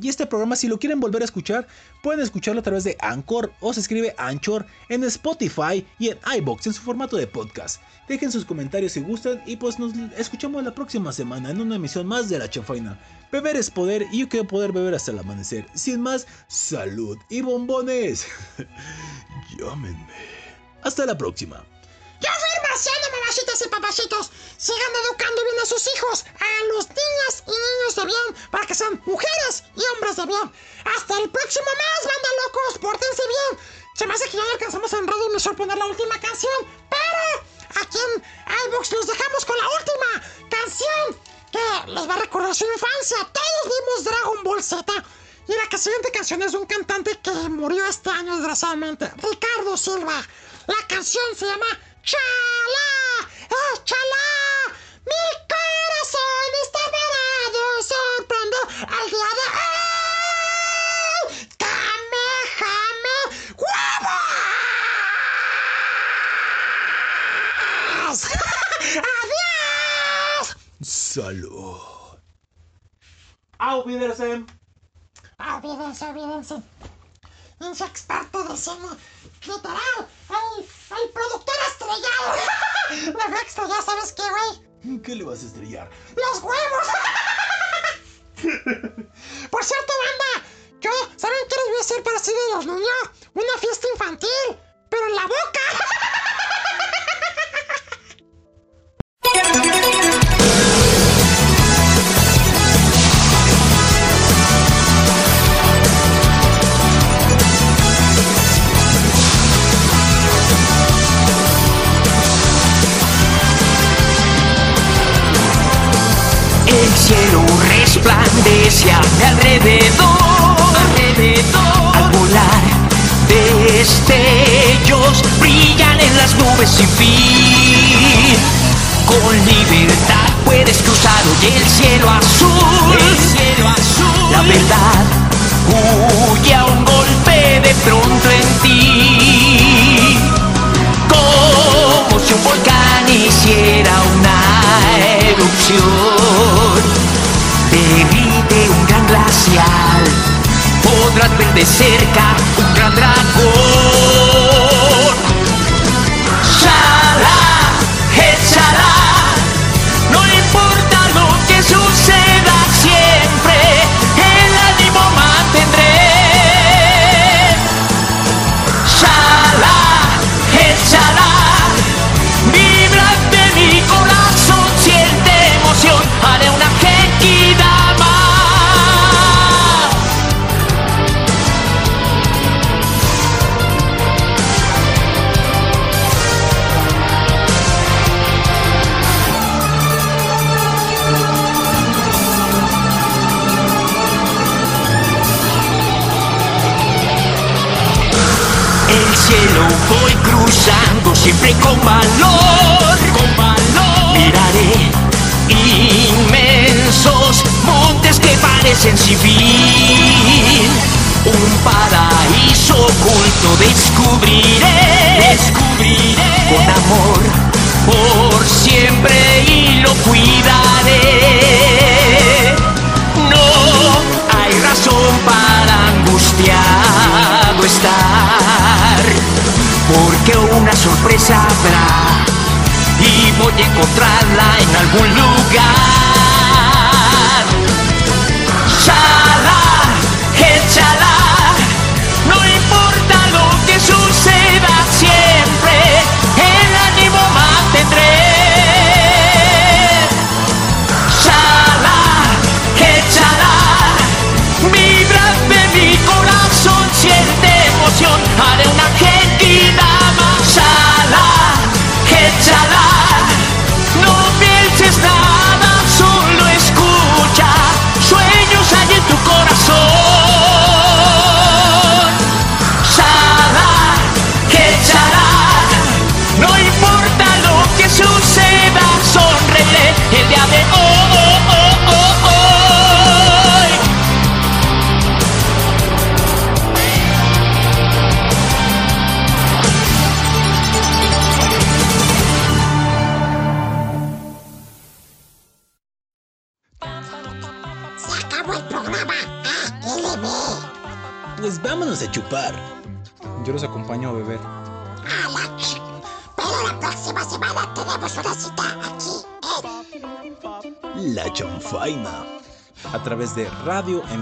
Y este programa, si lo quieren volver a escuchar, pueden escucharlo a través de Anchor o se escribe Anchor en Spotify y en iBox en su formato de podcast. Dejen sus comentarios si gustan y pues nos escuchamos la próxima semana en una emisión más de La Chafaina. Beber es poder y yo quiero poder beber hasta el amanecer. Sin más, salud y bombones. <laughs> Llámenme. Hasta la próxima. Soy el marciano, mamacitas y papacitos. Sigan educando bien a sus hijos, a los niñas y niños de bien, para que sean mujeres y hombres de bien. Hasta el próximo mes, banda locos, pórtense bien. Se me hace que ya no alcanzamos en Radio Emisor poner la última canción, pero aquí en iVoox los dejamos con la última canción que les va a recordar su infancia. Todos vimos Dragon Ball Z. Y la siguiente canción es de un cantante que murió este año, desgraciadamente, Ricardo Silva. La canción se llama Chala, ¡Eh, chala. con su, experto de cine literal, el, el productor estrellado. <laughs> Mejor ya sabes qué, güey. ¿Qué le vas a estrellar?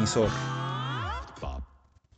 transmisor.